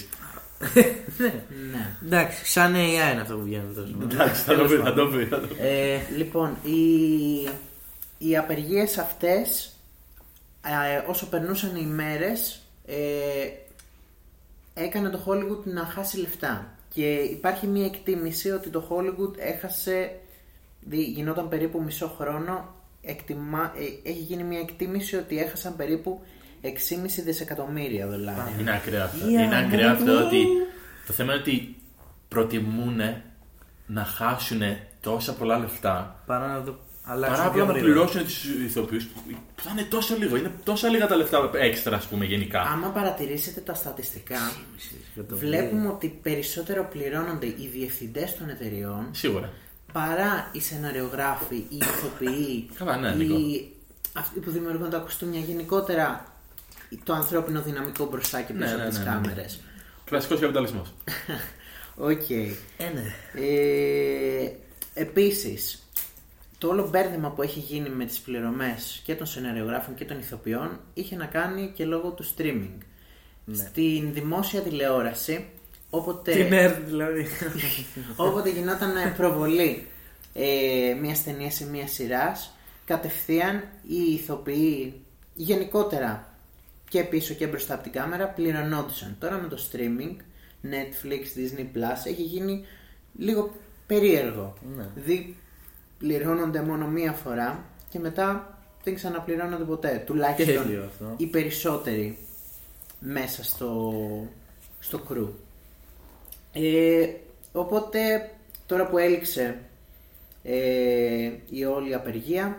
*laughs* Ναι. Εντάξει, σαν AI είναι αυτό που βγαίνει τόσο. Εντάξει, θα το πει, θα το πει. θα το πει. Ε, λοιπόν, οι, οι απεργίες αυτές, ε, όσο περνούσαν οι μέρες, ε, έκανε το Hollywood να χάσει λεφτά. Και υπάρχει μια εκτίμηση ότι το Hollywood έχασε, δι- γινόταν περίπου μισό χρόνο, εκτιμά, ε, έχει γίνει μια εκτίμηση ότι έχασαν περίπου 6,5 δισεκατομμύρια δολάρια. Είναι ακραίο αυτό. Yeah, είναι ακραίο ναι, αυτό ναι. ότι το θέμα είναι ότι προτιμούν να χάσουν τόσα πολλά λεφτά Παρά να το αλλάξουν. Παρά απλά πιο να γρήγορα. πληρώσουν τους ηθοποιούς που θα είναι τόσο λίγο. Είναι τόσα λίγα τα λεφτά έξτρα, ας πούμε, γενικά. Άμα παρατηρήσετε τα στατιστικά, Εκατομμύρια. βλέπουμε ότι περισσότερο πληρώνονται οι διευθυντές των εταιριών Σίγουρα. παρά οι σεναριογράφοι, οι ηθοποιοί, *coughs* Καλά, ναι, Νίκο. οι... αυτοί που δημιουργούν τα κοστούμια, γενικότερα το ανθρώπινο δυναμικό μπροστά και πίσω Ναι, από ναι, τις ναι, ναι. κάμερες. Κλασικός καπιταλισμός. *laughs* Οκ. Ε, ναι. Ε, επίσης, το όλο μπέρδεμα που έχει γίνει με τις πληρωμές και των σεναριογράφων και των ηθοποιών είχε να κάνει και λόγω του streaming. στην δημόσια τηλεόραση, όποτε, Την Earth δηλαδή. *laughs* όποτε γινόταν προβολή ε, μια ταινία σε μια σειράς, κατευθείαν οι ηθοποιοί γενικότερα και πίσω και μπροστά από την κάμερα πληρωνόντουσαν. Τώρα με το streaming, Netflix, Disney Plus, έχει γίνει λίγο περίεργο. Ναι. Δηλαδή πληρώνονται μόνο μία φορά και μετά δεν ξαναπληρώνονται ποτέ. Τουλάχιστον Τέλειο αυτό. οι περισσότεροι μέσα στο, στο κρου. Ε, οπότε τώρα που έληξε ε, η όλη απεργία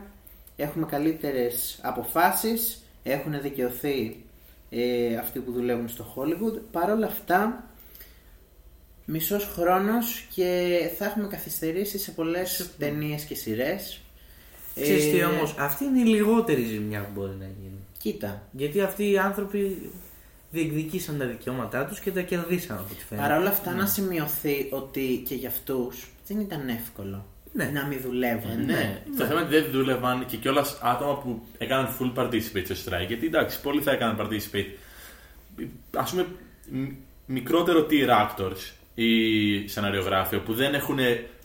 έχουμε καλύτερες αποφάσεις έχουν δικαιωθεί ε, αυτοί που δουλεύουν στο Hollywood Παρ' όλα αυτά μισός χρόνος και θα έχουμε καθυστερήσει σε πολλές ταινίες και σειρές Ξέρεις τι Ε, όμως, αυτή είναι η λιγότερη ζημιά που μπορεί να γίνει. Κοίτα, Γιατί αυτοί οι άνθρωποι διεκδικήσαν τα δικαιώματά τους και τα κερδίσαν από ό,τι φαίνεται. Παρ' όλα αυτά να σημειωθεί ότι και για αυτούς δεν ήταν εύκολο Ναι. να μην δουλεύουν. Ε, ναι. Το θέμα είναι ότι δεν δούλευαν και κιόλας άτομα που έκαναν full participate στο strike. Γιατί εντάξει, πολλοί θα έκαναν participate. Α πούμε, μ- μικρότερο tier actors ή σεναριογράφοι που δεν έχουν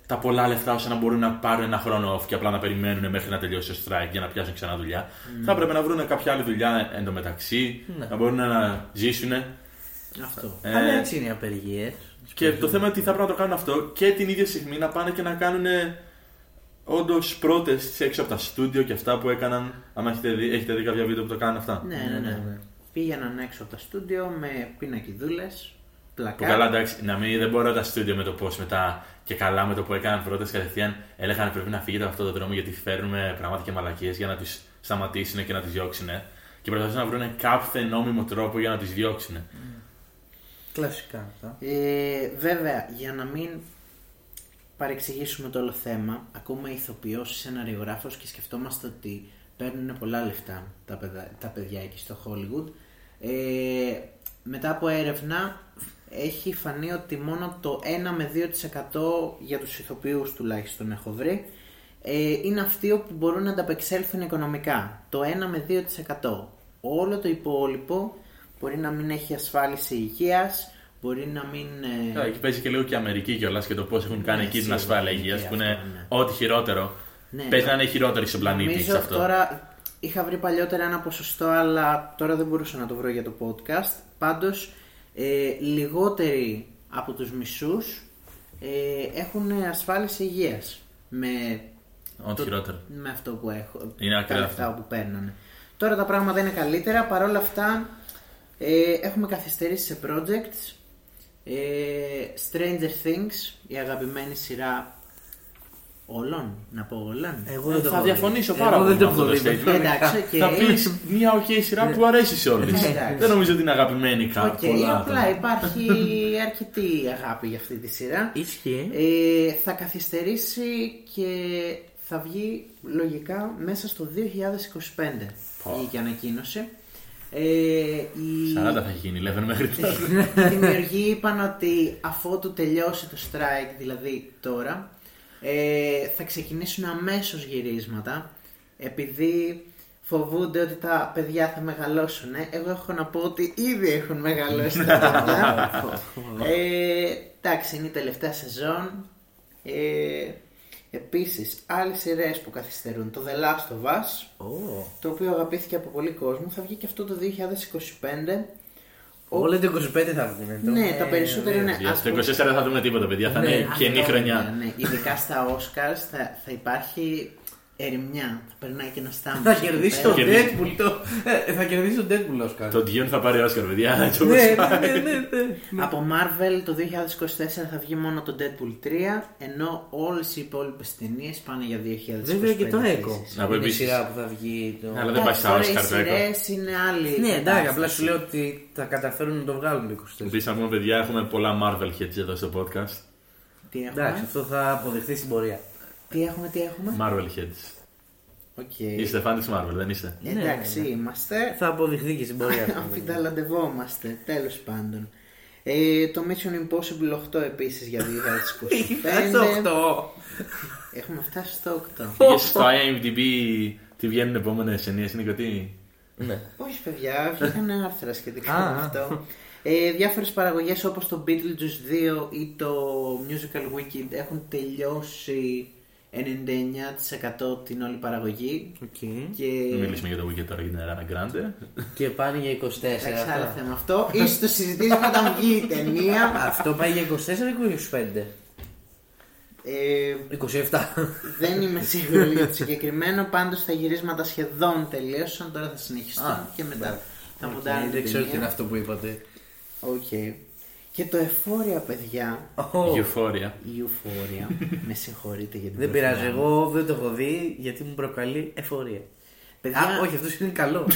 τα πολλά λεφτά ώστε να μπορούν να πάρουν ένα χρόνο off και απλά να περιμένουν μέχρι να τελειώσει το strike για να πιάσουν ξανά δουλειά. Θα έπρεπε να βρουν κάποια άλλη δουλειά εντωμεταξύ, Ναι. να μπορούν να ζήσουν. Αυτό. Ε, Αλλά έτσι είναι οι απεργίες. και το θέμα είναι ότι θα πρέπει να το κάνουν αυτό και την ίδια στιγμή να πάνε και να κάνουν όντως πρώτες έξω από τα στούντιο και αυτά που έκαναν. Αν έχετε δει, έχετε δει κάποια βίντεο που το κάνουν αυτά; Ναι, ναι, ναι. Πήγαιναν έξω από τα στούντιο με πινακιδούλε, Που καλά, πλακά. εντάξει, να μην δεν μπορώ τα στούντιο με το πώς μετά και καλά με το που έκαναν πρώτε κατευθείαν έλεγαν πρέπει να φύγετε από αυτό το δρόμο γιατί φέρνουμε πράγματα και μαλακίες για να του σταματήσουν και να του διώξουν. Και προσπαθούν να βρουν κάθε νόμιμο τρόπο για να του διώξουν. Κλασικά αυτά. Ε, βέβαια, για να μην παρεξηγήσουμε το όλο θέμα, ακούμε ηθοποιός, σεναριογράφος και σκεφτόμαστε ότι παίρνουν πολλά λεφτά τα, παιδα, τα παιδιά εκεί στο Hollywood. Ε, μετά από έρευνα έχει φανεί ότι μόνο το 1 με 2% για τους ηθοποιούς τουλάχιστον έχω βρει ε, είναι αυτοί που μπορούν να ανταπεξέλθουν οικονομικά. Το 1 με 2%. Όλο το υπόλοιπο μπορεί να μην έχει ασφάλιση υγείας, μπορεί να μην... ε, Καλά, Εκεί παίζει και λίγο και η Αμερική κιόλας και το πώς έχουν κάνει Ναι, εκεί την σίγουρα, ασφάλεια και υγείας που αυτό, είναι ναι. ό,τι χειρότερο. Ναι, Παίζει το- να είναι χειρότερη στον πλανήτη Νομίζω σε αυτό. τώρα είχα βρει παλιότερα ένα ποσοστό, αλλά τώρα δεν μπορούσα να το βρω για το podcast. Πάντως, ε, λιγότεροι από τους μισούς ε, έχουν ασφάλιση υγείας με, Ό,τι το- χειρότερο. με αυτό που έχω. Είναι τα ακραίο λεφτά αυτό. που παίρνανε. Τώρα τα πράγματα είναι καλύτερα, παρόλα αυτά ε, έχουμε καθυστερήσει σε projects. Ε, Stranger Things, η αγαπημένη σειρά όλων, να πω όλων. Εγώ δεν το θα έχω δει. διαφωνήσω Εγώ πάρα πολύ δεν το με αυτό έχω το δει. statement. Εντάξει, οκ. Θα πεις μια ok σειρά που αρέσει σε όλους. Εντάξει. Δεν νομίζω ότι είναι αγαπημένη Οκ, κάπου. πολλά απλά άτομα. υπάρχει *laughs* αρκετή αγάπη για αυτή τη σειρά. Ισχύει. Ε, θα καθυστερήσει και θα βγει λογικά μέσα στο 2025 βγήκε ανακοίνωση. Ε, οι... 40 θα έχει γίνει, λέμε μέχρι τώρα. οι δημιουργοί είπαν ότι αφότου τελειώσει το strike, δηλαδή τώρα, ε, θα ξεκινήσουν αμέσως γυρίσματα επειδή φοβούνται ότι τα παιδιά θα μεγαλώσουν. Εγώ έχω να πω ότι ήδη έχουν μεγαλώσει τα παιδιά. *laughs* ε, εντάξει, είναι η τελευταία σεζόν. Ε, επίσης, άλλες σειρές που καθυστερούν. Το The Last of Us, Ω. το οποίο αγαπήθηκε από πολύ κόσμο, θα βγει και αυτό το 2025. Όλα το 25 θα βγουν. Ναι, τα περισσότερα είναι. Για ας στο 24 πούμε- δεν θα δούμε τίποτα, παιδιά. Θα Ναι, είναι Αυτό καινή χρονιά. είναι, Ναι, ειδικά στα Oscars θα, θα υπάρχει ερημιά. Θα περνάει και ένα στάμπ. Θα κερδίσει το κερδίσει. Deadpool. Το... Ε, θα κερδίσει το Deadpool, Oscar. Το Dune θα πάρει Oscar, παιδιά. έτσι όπως Ναι, πάει. ναι, ναι, ναι, ναι. Από Marvel το 2024 θα βγει μόνο το Deadpool 3, ενώ όλες οι υπόλοιπες ταινίες πάνε για 2025. Βέβαια και το Echo. επίσης. Να πω Είναι η επίσης- σειρά που θα βγει. Το... Αλλά δεν πάει στα Τώρα οι Oscar το Echo. σειρές είναι άλλη. Ναι, εντάξει, κατάσταση. απλά σου λέω ότι θα καταφέρουν να το βγάλουν το 24. Επίσης, να πούμε, παιδιά, έχουμε πολλά Marvel heads εδώ στο podcast. Τι έχουμε, Εντάξει, αυτό θα αποδειχθεί στην πορεία. Τι έχουμε, τι έχουμε; Marvel heads. Οκ. Είστε φαν τη Marvel, δεν είστε; Εντάξει, Ναι, ναι. είμαστε. Θα αποδειχθεί και στην πορεία. αυτό. *laughs* Αμφιταλαντευόμαστε, τέλος πάντων. Ε, το Mission Impossible 8 επίσης για 2025. *laughs* Αυτό. Έχουμε φτάσει στο 8. Πήγε στο IMDb τι βγαίνουν επόμενες ταινίες, είναι τι. Ναι. Όχι, παιδιά, βγήκαν άρθρα σχετικά Α, με α. αυτό. Ε, Διάφορες παραγωγές όπως το Beetlejuice 2 ή το Musical Wicked έχουν τελειώσει 99% την όλη παραγωγή. Οκ. Και. Μην μιλήσουμε για το Wicked τώρα για την Ariana Grande. Και πάνε για 24. Εντάξει, άλλο αυτό. θέμα αυτό. Ίσως το συζητήσουμε όταν βγει η ταινία. Αυτό πάει για 24 ή 25. Ε, 27. δεν είμαι σίγουρη για το συγκεκριμένο. Πάντως τα γυρίσματα σχεδόν τελείωσαν. Τώρα θα συνεχιστούν Α, και μετά θα Οκ, μοντάρουν την Δεν ξέρω τι είναι ταινία. αυτό που είπατε. Οκ. Και το Euphoria, παιδιά. Ω, Euphoria. Η Euphoria. *laughs* Με συγχωρείτε για την Δεν πειράζει, προφορά μου. εγώ δεν το έχω δει γιατί μου προκαλεί ευφορία. Παιδιά, Α, όχι, αυτός είναι καλό. *laughs*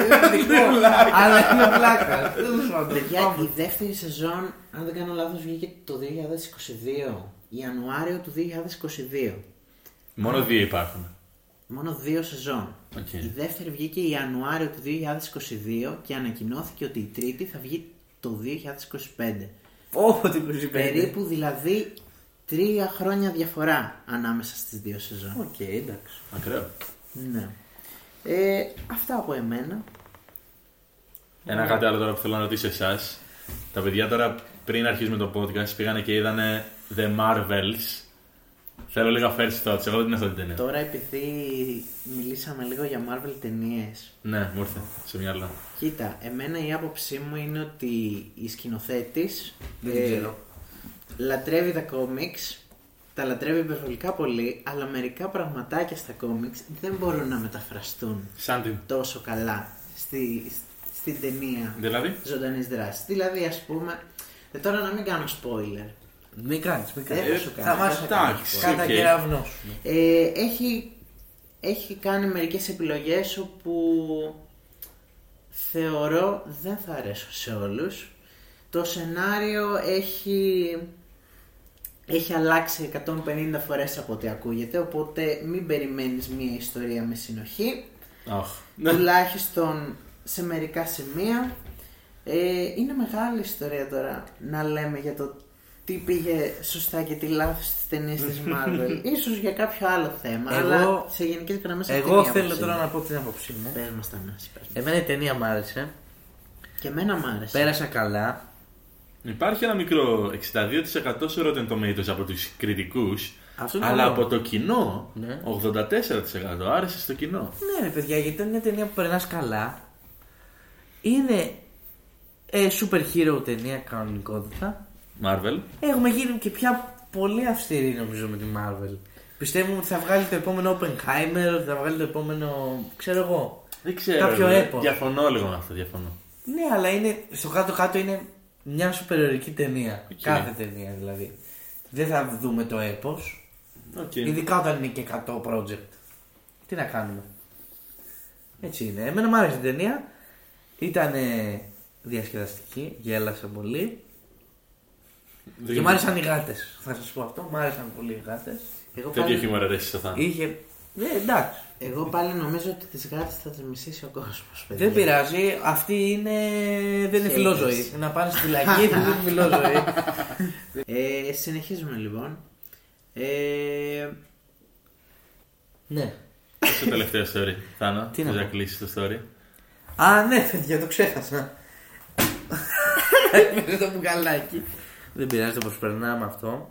Είναι δικό, Αλλά είναι πλάκα. Τέλος πάντων. παιδιά, η δεύτερη σεζόν, αν δεν κάνω λάθος, βγήκε το 2022. Ιανουάριο του 2022. Μόνο δύο υπάρχουν. Μόνο δύο σεζόν. Οκ. Η δεύτερη βγήκε Ιανουάριο του 2022 και ανακοινώθηκε ότι η τρίτη θα βγει το 2025. Ω, το 25. Περίπου δηλαδή τρία χρόνια διαφορά ανάμεσα στις δύο σεζόν. Οκ, εντάξει. Ακραίο. Ναι. Ε, αυτά από εμένα. Ένα κάτι άλλο τώρα που θέλω να ρωτήσω εσάς. Τα παιδιά τώρα πριν αρχίσουμε το podcast πήγανε και είδανε The Marvels. Θέλω λίγα first thoughts. Εγώ δεν την έχω δει την ταινία. Τώρα επειδή μιλήσαμε λίγο για Marvel ταινίες. Ναι, μου ήρθε σε μυαλό. Κοίτα, εμένα η άποψή μου είναι ότι η σκηνοθέτης Δεν την ξέρω. λατρεύει τα κόμιξ, τα λατρεύει υπερβολικά πολύ, αλλά μερικά πραγματάκια στα κόμιξ δεν μπορούν να μεταφραστούν Σαν την. τόσο καλά στη, στην ταινία Δηλαδή; ζωντανής δράσης. Δηλαδή, ας πούμε, ε, τώρα να μην κάνω spoiler. Μην κάνεις, μην Δεν κάνεις. θα σου κάνω. Θα μας δεν θα κάνω εντάξει. spoiler. Κάτα Οκ. κεραυνό. Ε, έχει, έχει κάνει μερικές επιλογές όπου θεωρώ δεν θα αρέσουν σε όλους. Το σενάριο έχει, έχει αλλάξει 150 φορές από ό,τι ακούγεται, οπότε μην περιμένεις μία ιστορία με συνοχή. Αχ. Ναι. Τουλάχιστον σε μερικά σημεία. Ε, είναι μεγάλη ιστορία τώρα να λέμε για το τι πήγε σωστά και τι λάθος στις ταινίες της Marvel. *laughs* Ίσως για κάποιο άλλο θέμα, Εγώ- αλλά σε γενικές γραμμές αυτή Εγώ είναι η θέλω άποψή τώρα μου. να πω την άποψή μου. Πες μας τα νάση, πες μας. Εμένα η ταινία μ' άρεσε. Και εμένα μ' άρεσε. Πέρασα καλά. Υπάρχει ένα μικρό 62% σε Rotten Tomatoes από τους κριτικούς. Αυτό είναι Αλλά καλό. από το κοινό, Ναι. 84% άρεσε στο κοινό. Ναι, ρε παιδιά, γιατί είναι μια ταινία που περνάς καλά. Είναι ε, super hero ταινία κανονικότατα. Marvel. Έχουμε γίνει και πια πολύ αυστηροί νομίζω με τη Marvel. Πιστεύουμε ότι θα βγάλει το επόμενο Oppenheimer, ότι θα βγάλει το επόμενο. ξέρω εγώ. Δεν ξέρω. Κάποιο ρε. έπος. Διαφωνώ λίγο με αυτό, διαφωνώ. Ναι, αλλά είναι, στο κάτω-κάτω είναι μια σουπερηρωική ταινία. Οκ. Κάθε ταινία δηλαδή. Δεν θα δούμε το έπος. Οκ. Ειδικά όταν είναι και 100 project. Τι να κάνουμε. Έτσι είναι. Εμένα μου άρεσε η ταινία. Ήταν διασκεδαστική, γέλασα πολύ. Δεν Και μ' άρεσαν οι γάτες. Θα σας πω αυτό. Μ' άρεσαν πολύ οι γάτες. Εγώ Τέτοιο πάλι, χιούμορ αρέσει στο Θάνο. Είχε. Ε, εντάξει. εγώ πάλι νομίζω ότι τις γάτες θα τις μισήσει ο κόσμος, παιδιά. Δεν πειράζει. Αυτή είναι. Δεν είναι Haters. φιλόζωοι. Να πάνε στη φυλακή δεν είναι φιλόζωοι. *laughs* Ε, συνεχίζουμε λοιπόν. Ε, ναι. Ποιος το τελευταίο story, Θάνο; Τι να Θες να πω. κλείσει το story; Α, ναι, παιδιά, το ξέχασα. *laughs* Με το μπουκαλάκι. Δεν πειράζει, το προσπερνάμε αυτό.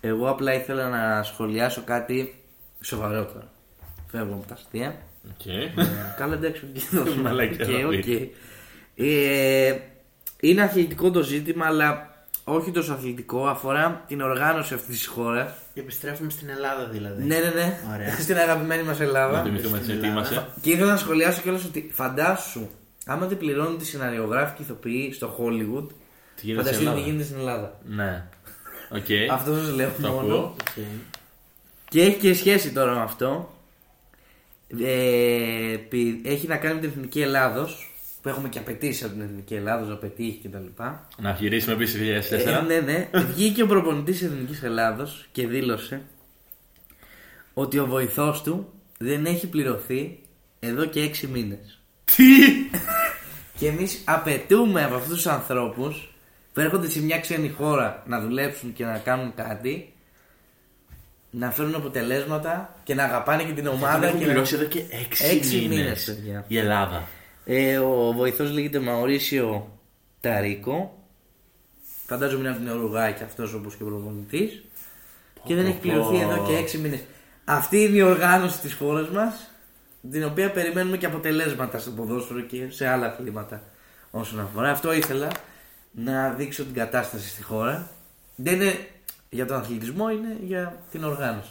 Εγώ απλά ήθελα να σχολιάσω κάτι σοβαρότερο. Φεύγω από τα αστεία. Οκ. Καλά, εντάξει, ο κοινός. Μαλακιά, Οκ, *laughs* θα οκ. πεις. Ε, Είναι αθλητικό το ζήτημα, αλλά όχι τόσο αθλητικό. Αφορά την οργάνωση αυτής της χώρας. επιστρέφουμε στην Ελλάδα δηλαδή. Ναι, ναι, ναι. Ωραία. *laughs* Στην αγαπημένη μας Να Ελλάδα. θυμηθούμε τι ετοίμασε. Και ήθελα να σχολιάσω κιόλας ότι φαντάσου, άμα δεν πληρώνονται σεναριογράφοι και ηθοποιοί στο Hollywood, Τι γίνεται στην φανταστείτε τι Ελλάδα; γίνεται στην Ελλάδα. Ναι. Οκ. Αυτό σας λέω Το μόνο. ακούω. Οκ. Και έχει και σχέση τώρα με αυτό. Ε, επει- έχει να κάνει με την Εθνική Ελλάδος. Που έχουμε και απαιτήσει από την Εθνική Ελλάδος να πετύχει κτλ. Να γυρίσουμε επίση το Ε, 2004. ναι, ναι. Βγήκε ο προπονητής της Εθνικής Ελλάδος και δήλωσε ότι ο βοηθός του δεν έχει πληρωθεί εδώ και έξι μήνες. Τι! Και εμείς απαιτούμε από αυτούς τους ανθρώπους που έρχονται σε μια ξένη χώρα να δουλέψουν και να κάνουν κάτι να φέρουν αποτελέσματα και να αγαπάνε και την ομάδα. Έχουν και να- πληρώσει εδώ και 6 Έξι μήνες μήνες, παιδιά. η Ελλάδα. Ε, ο βοηθός λέγεται Μαωρίσιο Ταρίκο. Φαντάζομαι είναι από την Ουρουγάη και αυτός όπως και ο προπονητής. Και δεν πω, έχει πληρωθεί πω. εδώ και έξι μήνες. Αυτή είναι η οργάνωση της χώρας μας, την οποία περιμένουμε και αποτελέσματα στο ποδόσφαιρο και σε άλλα αθλήματα όσον αφορά. Αυτό ήθελα να δείξω την κατάσταση στη χώρα. Δεν είναι για τον αθλητισμό, είναι για την οργάνωση.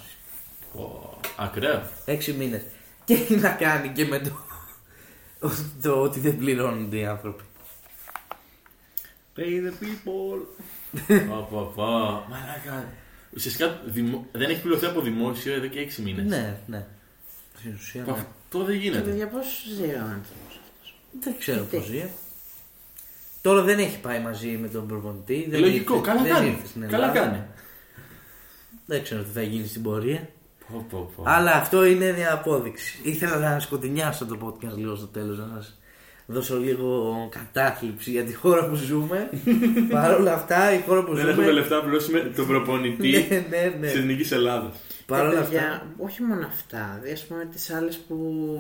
Ω, Ακραίο. Έξι μήνες. Και έχει να κάνει και με το, το ότι δεν πληρώνονται οι άνθρωποι. Pay the people. Πω, πω, πω. Μαλάκα. Ουσιαστικά δημο- δεν έχει πληρωθεί από δημόσιο εδώ και 6 μήνες. Ναι, ναι. Στην ουσία, Που ναι. Αυτό δεν Και γίνεται. παιδιά, πώς ζει ο άνθρωπος. Δεν ξέρω Τι. πώς ζει. Τώρα δεν έχει πάει μαζί με τον προπονητή. Δεν Λογικό, ήρθε- καλά δεν κάνει. ήρθες στην Καλά Ελλάδα. κάνει. Δεν ξέρω τι θα γίνει στην πορεία. Πω, πω, πω. Αλλά αυτό είναι μια απόδειξη. Ήθελα να σκοτεινιάσω το podcast λίγο στο τέλος, να σας δώσω λίγο κατάθλιψη για τη χώρα που ζούμε. *laughs* Παρ' όλα αυτά, η χώρα που Δεν ζούμε. έχουμε λεφτά να πληρώσουμε τον *laughs* προπονητή Ναι, ναι, ναι. της Εθνικής Ελλάδας. Παρ' όλα Ε, αυτά. παιδιά, όχι μόνο αυτά. Δηλαδή, ας πούμε τις άλλες που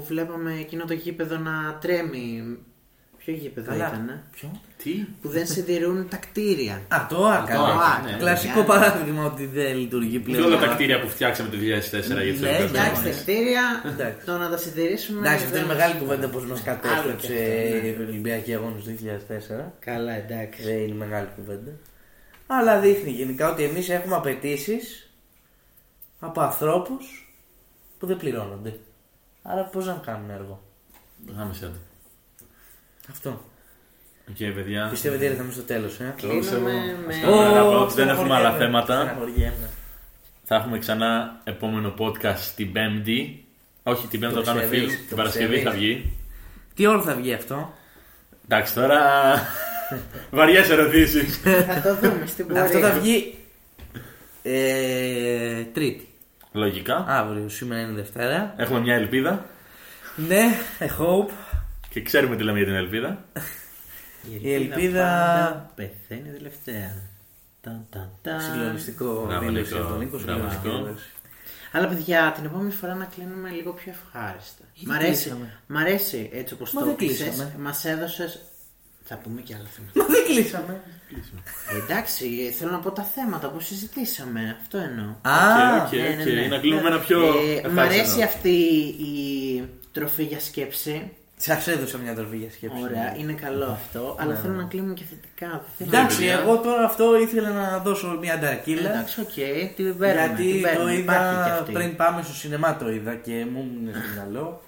βλέπαμε εκείνο το γήπεδο να τρέμει. Ποιο γήπεδο Καλά. ήταν, Ποιο; Τι; που δεν συντηρούν τα κτίρια. Α, το άκα. το Άκα, ναι. Κλασικό παράδειγμα ότι δεν λειτουργεί Και πλέον. όλα τα κτίρια που φτιάξαμε το 2004 για τους Ναι, Ολυμπιακού Εντάξει, τα Αγώνες. κτίρια, Εντάξει. το να τα συντηρήσουμε. Εντάξει, αυτό είναι δεν- μεγάλη κουβέντα πώ μας κατέστρεψε Άλλο και αυτό, η Ολυμπιακή Αγώνες του 2004. Καλά, εντάξει. Δεν είναι μεγάλη κουβέντα. Αλλά δείχνει γενικά ότι εμείς έχουμε απαιτήσεις από ανθρώπους που δεν πληρώνονται. Άρα πώς να κάνουμε έργο; Άμεσα το. Αυτό. Οκ, παιδιά. Πιστεύετε ότι ήρθαμε στο τέλος, ε; Κλείνουμε με. Ω, να πω ότι δεν έχουμε άλλα στεναχωριέμαι. θέματα. Στεναχωριέμαι. Θα έχουμε ξανά επόμενο podcast την Πέμπτη. Όχι, την Πέμπτη Το θα κάνουμε πιστεύεις, film. το Την Παρασκευή πιστεύεις. θα βγει. Τι ώρα θα βγει αυτό; Εντάξει, τώρα. *laughs* Βαριές ερωτήσεις. Θα το δούμε στην πορεία. Αυτό θα βγει ε, Τρίτη. Λογικά. Αύριο, σήμερα είναι Δευτέρα. Έχουμε μια ελπίδα Ναι, I hope. Και ξέρουμε τι λέμε για την ελπίδα. Η ελπίδα- πάντα πεθαίνει τελευταία. Ταν, ταν, ταν. Συγκλονιστικό Μπράβο, δήλωση Νίκο. από τον Νίκο. Μπράβο, συγκλονιστική Νίκο. δήλωση. Αλλά παιδιά, την επόμενη φορά να κλείνουμε λίγο πιο ευχάριστα. Μ' αρέσει, κλείσαμε; μ' αρέσει έτσι όπως Μα το δεν έκλεισες. κλείσαμε. Μας έδωσες... Θα πούμε και άλλα θέματα. Μα δεν κλείσαμε. Ε, Εντάξει, θέλω να πω τα θέματα που συζητήσαμε. Αυτό εννοώ. Α, OK, OK, Ναι, ναι, οκ. ναι. Να κλείνουμε ένα πιο. Ε, ευχάριστο μ' αρέσει νόημα. αυτή η τροφή για σκέψη. Σας έδωσα μια τροφή για σκέψη. Ωραία, είναι καλό αυτό. Αλλά θέλω να κλείνουμε και θετικά. Δεν θέλω- Ναι. Εντάξει, παιδιά. εγώ τώρα αυτό ήθελα να δώσω μια ανταρκύλα. Εντάξει, οκ, την παίρνουμε. γιατί την το παίρνουμε, υπάρχει και είδα αυτή. πριν πάμε στο σινεμά το είδα και μου έμεινε στο μυαλό.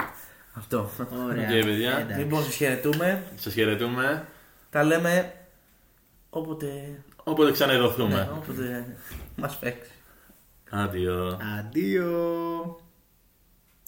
Αυτό. Ωραία. Οκ, παιδιά. εντάξει. Λοιπόν, σας χαιρετούμε. Σας χαιρετούμε. Τα λέμε όποτε, Όποτε ξαναειδωθούμε. ναι, όποτε μας παίξει. Άντιο. Αντίο.